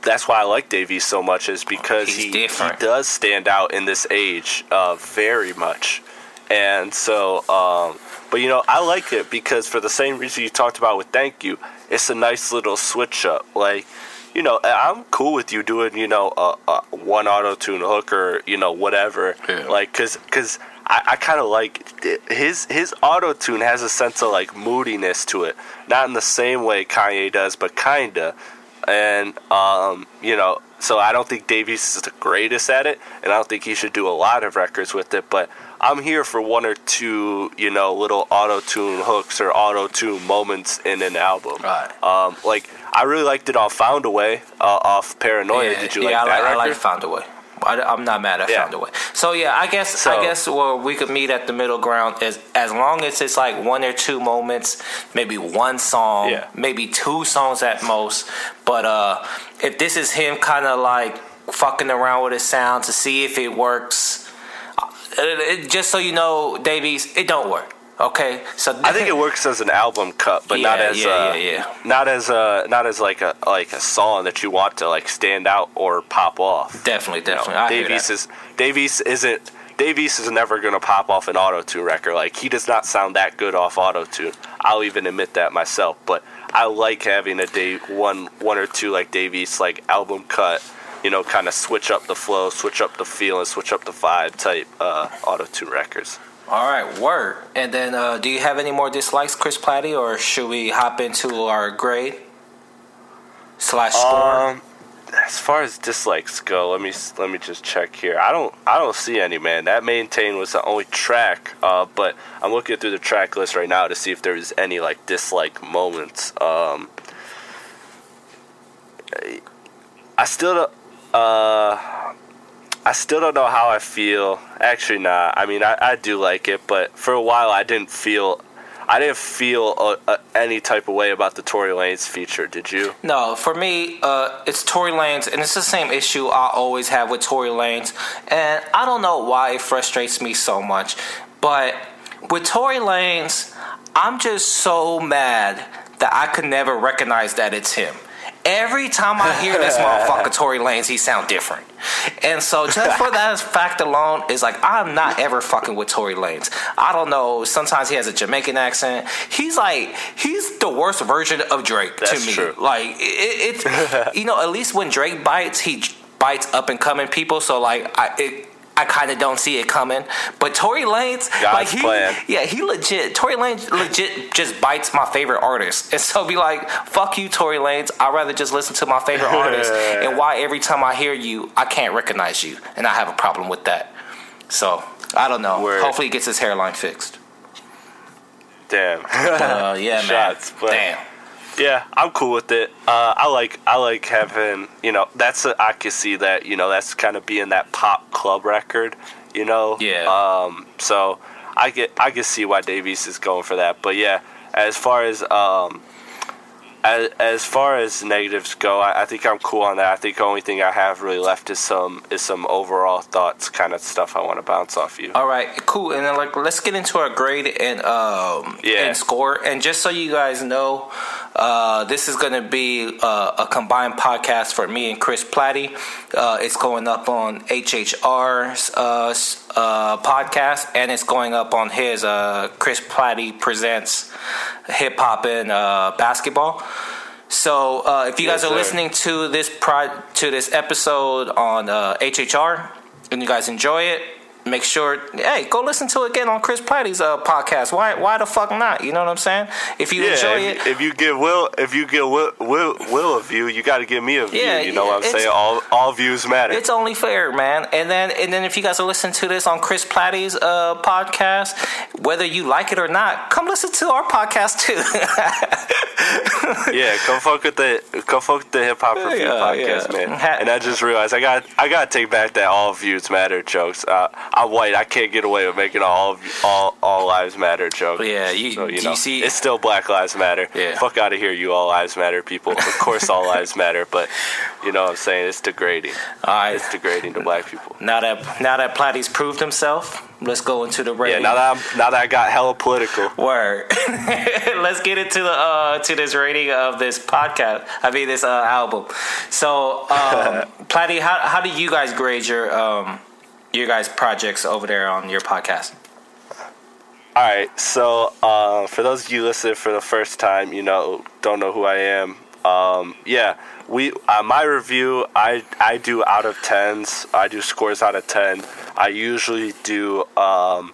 that's why I like Dave East so much is because He's he, different. he does stand out in this age uh, very much, and so. Um, but you know, I like it because for the same reason you talked about with "Thank You," it's a nice little switch up. Like, you know, I'm cool with you doing you know a, a one auto tune hook or you know whatever. Yeah. Like, cause cause I, I kind of like his his auto tune has a sense of like moodiness to it, not in the same way Kanye does, but kinda. And um, you know, so I don't think Dave East is the greatest at it, and I don't think he should do a lot of records with it. But I'm here for one or two, you know, little auto tune hooks or auto tune moments in an album. Right. Um, like I really liked it on Found a Way uh, off Paranoia. Yeah, Did you yeah, like I that like, I like Found a Way. I, am not mad I Yeah. Found a Way. So yeah, I guess so, I guess where we could meet at the middle ground is as long as it's like one or two moments, maybe one song, Yeah. maybe two songs at most. But uh, if this is him kind of like fucking around with his sound to see if it works, it, just so you know, Dave East, it don't work. Okay, so I think it works as an album cut, but not as yeah, uh, yeah, yeah. not as a not as like a like a song that you want to like stand out or pop off. definitely, You know, definitely. I hear Dave East is Dave East isn't Dave East is never gonna pop off an auto tune record. Like he does not sound that good off auto tune. I'll even admit that myself. But I like having a day one one or two like Dave East like album cut. You know, kind of switch up the flow, switch up the feel, and switch up the vibe type uh, auto tune records. All right, word. And then, uh, do you have any more dislikes, Chris Platty, or should we hop into our grade slash score? Um, as far as dislikes go, let me let me just check here. I don't I don't see any man. That maintain was the only track. Uh, but I'm looking through the track list right now to see if there's any like dislike moments. Um, I still don't. Uh, I still don't know how I feel. Actually, nah. I mean, I, I do like it, but for a while I didn't feel. I didn't feel uh uh any type of way about the Tory Lanez feature. Did you? no, for me, uh, it's Tory Lanez, and it's the same issue I always have with Tory Lanez. And I don't know why it frustrates me so much, but with Tory Lanez, I'm just so mad that I could never recognize that it's him. Every time I hear this motherfucker Tory Lanez, he sound different. And so just for that fact alone, is like I'm not ever fucking with Tory Lanez. I don't know. Sometimes he has a Jamaican accent. He's like he's the worst version of Drake That's to me. true. Like it, it you know, at least when Drake bites, he bites up and coming people. So like I it. I kind of don't see it coming, but Tory Lanez, God's like he, plan. yeah, he legit. Tory Lanez legit just bites my favorite artist, and so be like, "Fuck you, Tory Lanez. I'd rather just listen to my favorite artist." and why every time I hear you, I can't recognize you, and I have a problem with that. So I don't know. Word. Hopefully, he gets his hairline fixed. Damn. Uh, yeah, man. Shots, Damn. Yeah, I'm cool with it. Uh, I like I like having you know that's a, I can see that you know that's kind of being that pop club record, you know. Yeah. Um. So I get I can see why Dave East is going for that, but yeah, as far as um. As, as far as negatives go, I, I think I'm cool on that. I think the only thing I have really left is some is some overall thoughts, kind of stuff I want to bounce off you. All right, cool. And then like let's get into our grade and um Yeah. and score. And just so you guys know, uh, this is going to be uh, a combined podcast for me and Chris Platty. Uh, it's going up on HHR's uh, uh, podcast, and it's going up on his uh, Chris Platty presents hip hop and uh, basketball. So uh, if you Yes, guys are sir. listening to this pro- to this episode on uh, HHR and you guys enjoy it, make sure hey go listen to it again on Chris Platty's uh, podcast. Why why the fuck not? You know what I'm saying? If you Yeah, enjoy if, it, if you give Will, if you give Will, Will, Will a view, you got to give me a view. Yeah, you know yeah, what I'm saying? All all views matter. It's only fair, man. And then and then if you guys are listening to this on Chris Platty's uh, podcast, whether you like it or not, come listen to our podcast too. yeah, come fuck with the come fuck with the hip hop review podcast, man. And I just realized I got I got to take back that all views matter jokes. Uh, I'm white. I can't get away with making all all all lives matter joke. Yeah, you- so, you know, see- it's still Black Lives Matter. Yeah. Fuck out of here, you all lives matter people. Of course, all lives matter, but you know what I'm saying it's degrading. All right. It's degrading to black people. Now that now that Platty's proved himself, let's go into the rating. Yeah. Now that I'm now that I got hella political. Word. Let's get into the uh, to this rating of this podcast. I mean this uh, album. So, um, Platty, how how do you guys grade your um, your guys' projects over there on your podcast? All right, so uh, for those of you listening for the first time, you know, don't know who I am. Um, yeah, we uh, my review, I I do out of tens. I do scores out of ten. I usually do um,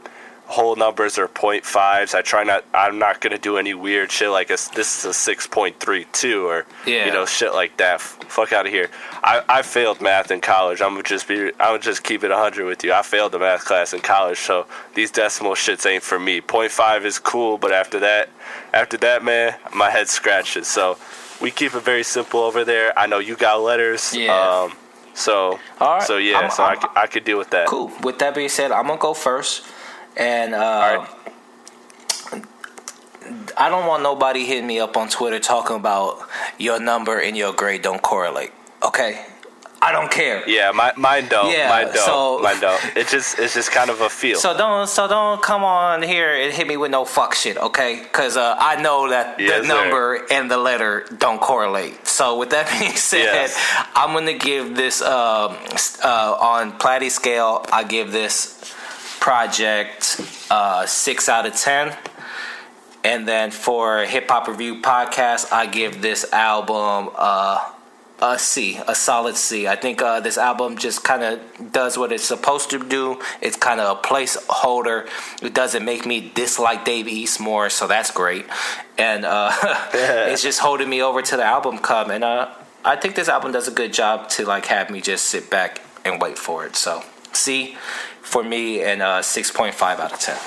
whole numbers or point 0.5s. I try not. I'm not gonna do any weird shit like a, this is a six point three two or Yeah. you know shit like that. Fuck out of here. I, I failed math in college. I'm gonna just be. I'm gonna just keep it hundred with you. I failed the math class in college, so these decimal shits ain't for me. Point 0.5 is cool, but after that, after that, man, my head scratches. So we keep it very simple over there. I know you got letters. Yeah. Um, so All right. so yeah. I'm- so I I'm- could, I could deal with that. Cool. With that being said, I'm gonna go first, and uh, right. I don't want nobody hitting me up on Twitter talking about your number and your grade don't correlate. Okay, I don't care. Yeah, my, mine don't. Yeah, mine don't. so- mine don't. It's just it's just kind of a feel. So don't so don't come on here and hit me with no fuck shit, okay? Because uh, I know that Yes, the sir. number and the letter don't correlate. So with that being said, Yes. I'm gonna give this s- uh, on Platty scale. I give this project uh, six out of ten. And then for Hip Hop Review Podcast, I give this album uh, a C, a solid C. I think uh, this album just kind of does what it's supposed to do. It's kind of a placeholder. It doesn't make me dislike Dave East more, so that's great. And uh, it's just holding me over to the album come. And uh, I think this album does a good job to like have me just sit back and wait for it. So C for me, and uh, six point five out of ten.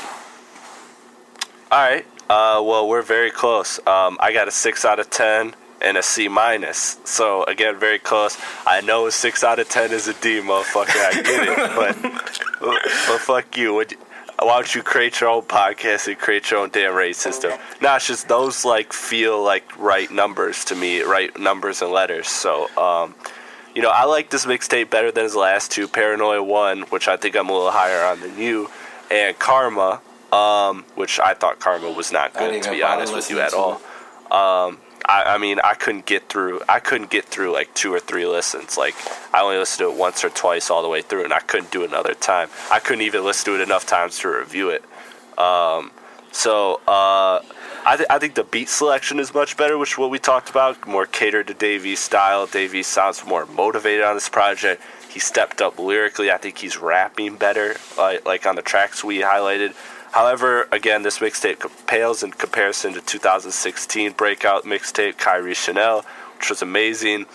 All right. Uh, well, we're very close. Um, I got a six out of ten and a C minus. So again, very close. I know a six out of ten is a D, motherfucker. I get it, but but fuck you. Would, why don't you create your own podcast and create your own damn rate system? Nah, it's just those like feel like right numbers to me, right numbers and letters. So um, you know, I like this mixtape better than his last two, Paranoia One, which I think I'm a little higher on than you, and Karma, um, which I thought Karma was not good to be honest with you at all. Um, I, I mean, I couldn't get through. I couldn't get through like two or three listens. Like I only listened to it once or twice all the way through, and I couldn't do it another time. I couldn't even listen to it enough times to review it. Um, so uh, I, th- I think the beat selection is much better, which is what we talked about, more catered to Davey's style. Davey sounds more motivated on this project. He stepped up lyrically. I think he's rapping better, like, like on the tracks we highlighted. However, again, this mixtape pales in comparison to 2016 breakout mixtape Kairi Chanel, which was amazing.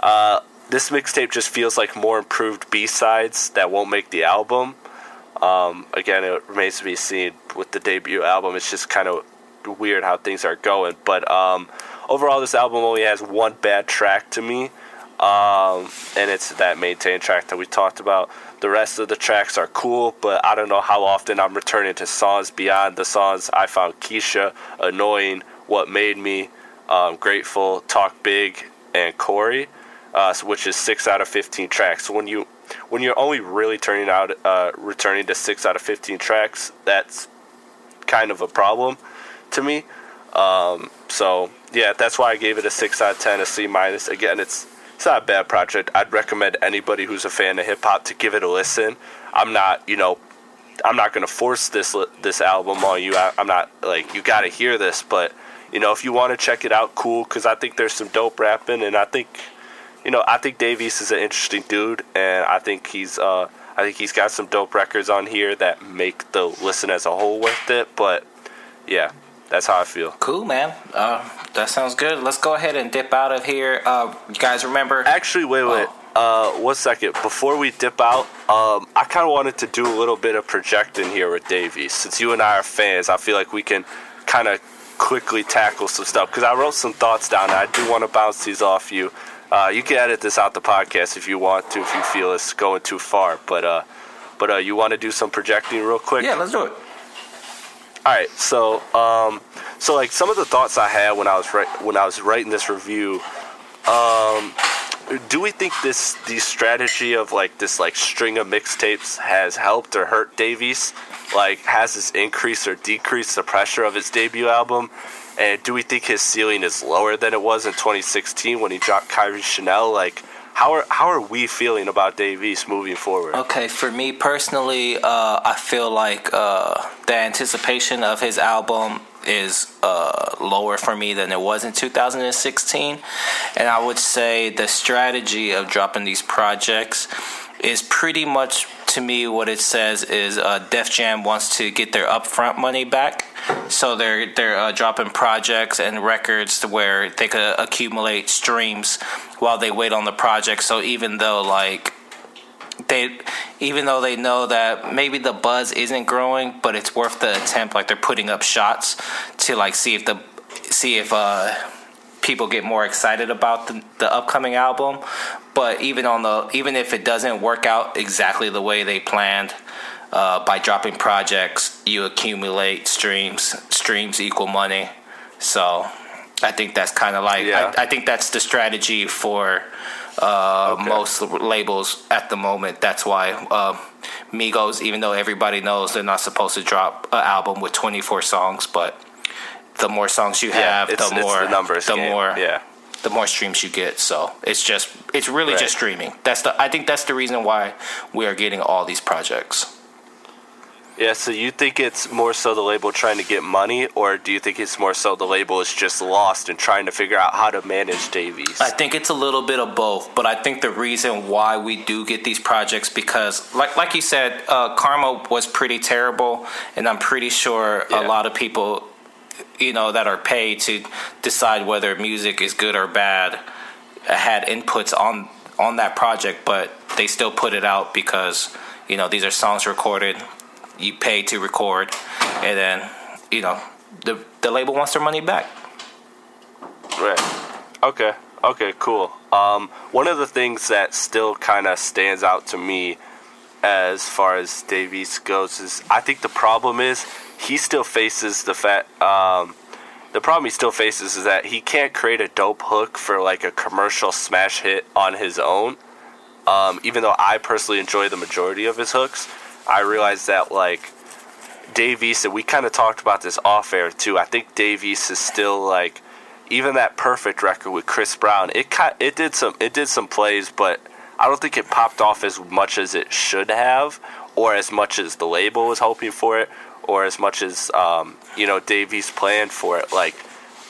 Uh, this mixtape just feels like more improved B sides that won't make the album. Um, again, it remains to be seen with the debut album. It's just kind of weird how things are going. But um, overall, this album only has one bad track to me, um, and it's that maintain track that we talked about. The rest of the tracks are cool, but I don't know how often I'm returning to songs beyond the songs I found Keisha annoying, What Made Me, um, Grateful, Talk Big, and Corey, uh, which is six out of 15 tracks. So when you when you're only really turning out uh, returning to six out of 15 tracks, that's kind of a problem to me. Um, so yeah, that's why I gave it a six out of ten, a C minus. Again, it's it's not a bad project. I'd recommend anybody who's a fan of hip hop to give it a listen. I'm not, you know, I'm not to force this this album on you. I, I'm not like you got to hear this, but you know, if you want to check it out, cool. Because I think there's some dope rapping, and I think, you know, I think Dave East is an interesting dude, and I think he's uh, I think he's got some dope records on here that make the listen as a whole worth it. But yeah, that's how I feel. Cool, man. Uh, that sounds good. Let's go ahead and dip out of here. Uh, you guys remember? Actually, wait, wait. Uh, one second. Before we dip out, um, I kind of wanted to do a little bit of projecting here with Dave East. Since you and I are fans, I feel like we can kind of quickly tackle some stuff because I wrote some thoughts down. And I do want to bounce these off you. Uh, you can edit this out the podcast if you want to, if you feel it's going too far. But uh, But uh, you want to do some projecting real quick? Yeah, let's do it. All right, so um, so like some of the thoughts I had when I was when I was writing this review, um, do we think this the strategy of like this like string of mixtapes has helped or hurt Dave East? Like, has this increased or decreased the pressure of his debut album? And do we think his ceiling is lower than it was in 2016 when he dropped Kairi Chanel? Like, how are how are we feeling about Dave East moving forward? Okay, for me personally, uh, I feel like uh, the anticipation of his album is uh, lower for me than it was in 2016, and I would say the strategy of dropping these projects is pretty much to me what it says is uh, Def Jam wants to get their upfront money back, so they're they're uh, dropping projects and records to where they could accumulate streams while they wait on the project. So even though like they even though they know that maybe the buzz isn't growing but it's worth the attempt like they're putting up shots to like see if the see if uh people get more excited about the, the upcoming album but even on the even if it doesn't work out exactly the way they planned uh, by dropping projects you accumulate streams streams equal money so i think that's kind of like Yeah. I, I think that's the strategy for uh, Okay. most labels at the moment. That's why uh, Migos, even though everybody knows they're not supposed to drop an album with 24 songs, but the more songs you Yeah, have, it's- the more the numbers game. more Yeah. the more streams you get. So it's just it's really Right. just streaming. That's the I think that's the reason why we are getting all these projects. Yeah, so you think it's more so the label trying to get money, or do you think it's more so the label is just lost and trying to figure out how to manage Dave East? I think it's a little bit of both, but I think the reason why we do get these projects because, like like you said, uh, Karma was pretty terrible, and I'm pretty sure Yeah. a lot of people, you know, that are paid to decide whether music is good or bad, had inputs on on that project, but they still put it out because you know these are songs recorded, you pay to record, and then you know the the label wants their money back. Right. Okay. Okay. Cool. Um, one of the things that still kind of stands out to me, as far as Dave East goes, is I think the problem is he still faces the fact. Um, the problem he still faces is that he can't create a dope hook for like a commercial smash hit on his own. Um, even though I personally enjoy the majority of his hooks, I realize that like Dave East, and we kind of talked about this off air too. I think Dave East is still like even that perfect record with Chris Brown. It ki- it did some it did some plays, but I don't think it popped off as much as it should have, or as much as the label was hoping for it, or as much as um, you know Dave East planned for it. Like,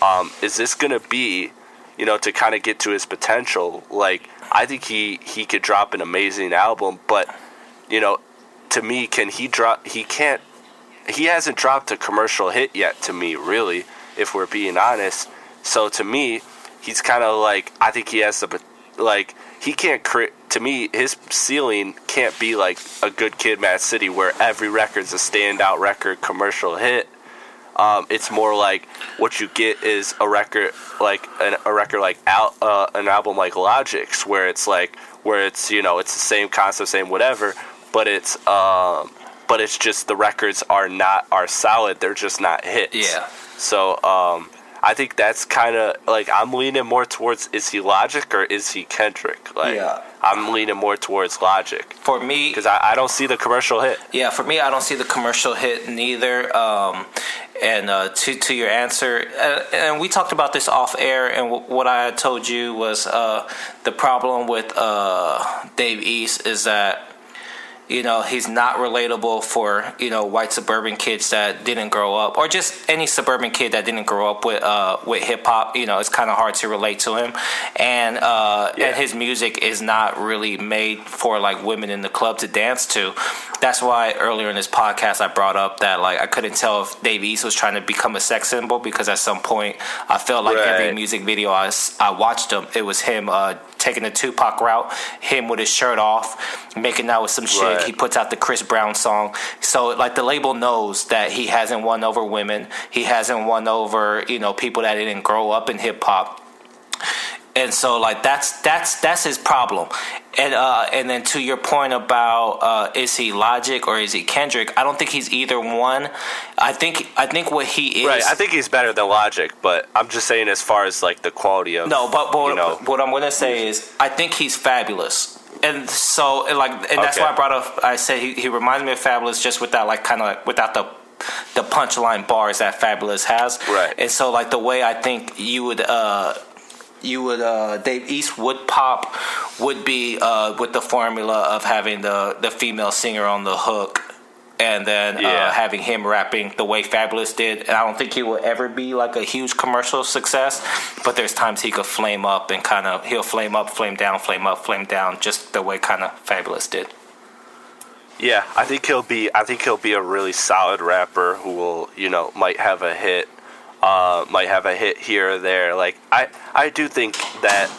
um, is this gonna be, you know, to kind of get to his potential? Like, I think he he could drop an amazing album, but you know, to me, can he drop? He can't he hasn't dropped a commercial hit yet to me, really, if we're being honest. So to me, he's kind of like I think he has the like he can't create. To me, his ceiling can't be like a good kid, Mad City, where every record's a standout record, commercial hit. Um, it's more like what you get is a record like an, a record like al- uh, an album like Logic's, where it's like where it's you know it's the same concept, same whatever, but it's um, but it's just the records are not are solid. They're just not hits. Yeah. So um, I think that's kind of like I'm leaning more towards is he Logic or is he Kendrick? Like Yeah. I'm leaning more towards Logic For me, because I, I don't see the commercial hit. Yeah, for me, I don't see the commercial hit neither. Um, and uh, to to your answer, uh, and we talked about this off air, and w- what I told you was uh, the problem with uh, Dave East is that you know he's not relatable for you know white suburban kids that didn't grow up or just any suburban kid that didn't grow up with uh with hip hop you know it's kind of hard to relate to him and uh Yeah. and his music is not really made for like women in the club to dance to that's why earlier in this podcast I brought up that like I couldn't tell if Dave East was trying to become a sex symbol because at some point I felt like every music video I, I watched him it was him uh taking the Tupac route him with his shirt off making out with some shit Right. He puts out the Chris Brown song. So like the label knows that he hasn't won over women. He hasn't won over, you know, people that didn't grow up in hip hop. and so like that's that's that's his problem and uh and then to your point about uh is he logic or is he kendrick i don't think he's either one i think i think what he is Right, I think he's better than Logic, but I'm just saying as far as like the quality of no but, but know, what i'm gonna say is i think he's Fabolous and so and like and that's Okay. why i brought up i said he, he reminds me of Fabolous just without like kind of like without the the punchline bars that Fabolous has Right. and so like the way i think you would uh you would uh, Dave East would pop would be uh, with the formula of having the the female singer on the hook and then Yeah. uh, having him rapping the way Fabolous did. And I don't think he will ever be like a huge commercial success, but there's times he could flame up and kind of he'll flame up, flame down, flame up, flame down, just the way kind of Fabolous did. Yeah, I think he'll be. I think he'll be a really solid rapper who will, you know, might have a hit, uh, might have a hit here or there. Like I, I do think that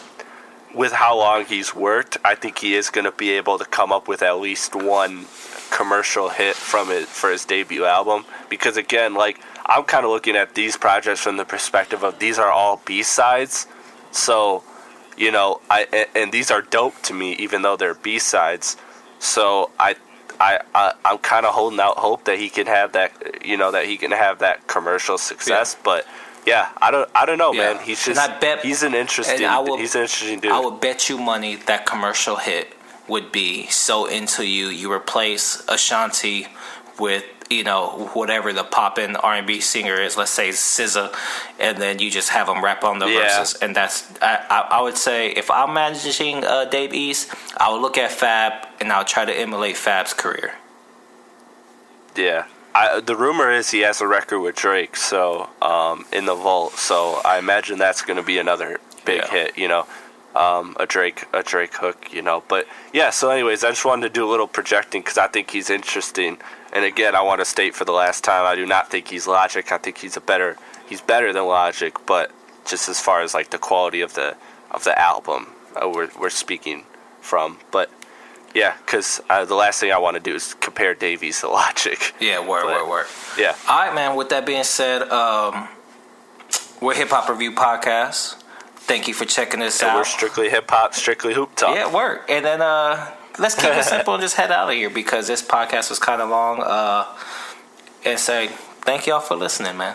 with how long he's worked, I think he is going to be able to come up with at least one commercial hit from it for his debut album. Because again, like I'm kind of looking at these projects from the perspective of these are all B sides, so you know, I and, and these are dope to me, even though they're B sides. So I, I, I I'm kind of holding out hope that he can have that, you know, that he can have that commercial success. But yeah, I don't, I don't know, Yeah. man. He's And just, I bet- he's an interesting, and I will- he's an interesting dude. I would bet you money that commercial hit would be so into you. You replace Ashanti with you know whatever the poppin' R and B singer is. Let's say SZA, and then you just have them rap on the Yeah. verses. And that's I, I, I would say if I'm managing uh, Dave East, I would look at Fab and I'll try to emulate Fab's career. Yeah. I, the rumor is he has a record with Drake, so um, in the vault. So I imagine that's going to be another big Yeah. hit. You know, um, a Drake a Drake hook. You know, but yeah. So anyways, I just wanted to do a little projecting because I think he's interesting. And again, I want to state for the last time, I do not think he's Logic. I think he's a better he's better than Logic, but just as far as like the quality of the of the album, uh, we're we're speaking from, but. Yeah, because uh, the last thing I want to do is compare Dave East to Logic. Yeah, word, But- word, word. Yeah. All right, man. With that being said, um, we're Hip Hop Review Podcast. Thank you for checking us And out. we're strictly hip hop, strictly hoop talk. Yeah, work. And then uh let's keep it simple and just head out of here because this podcast was kind of long. Uh and say thank y'all for listening, man.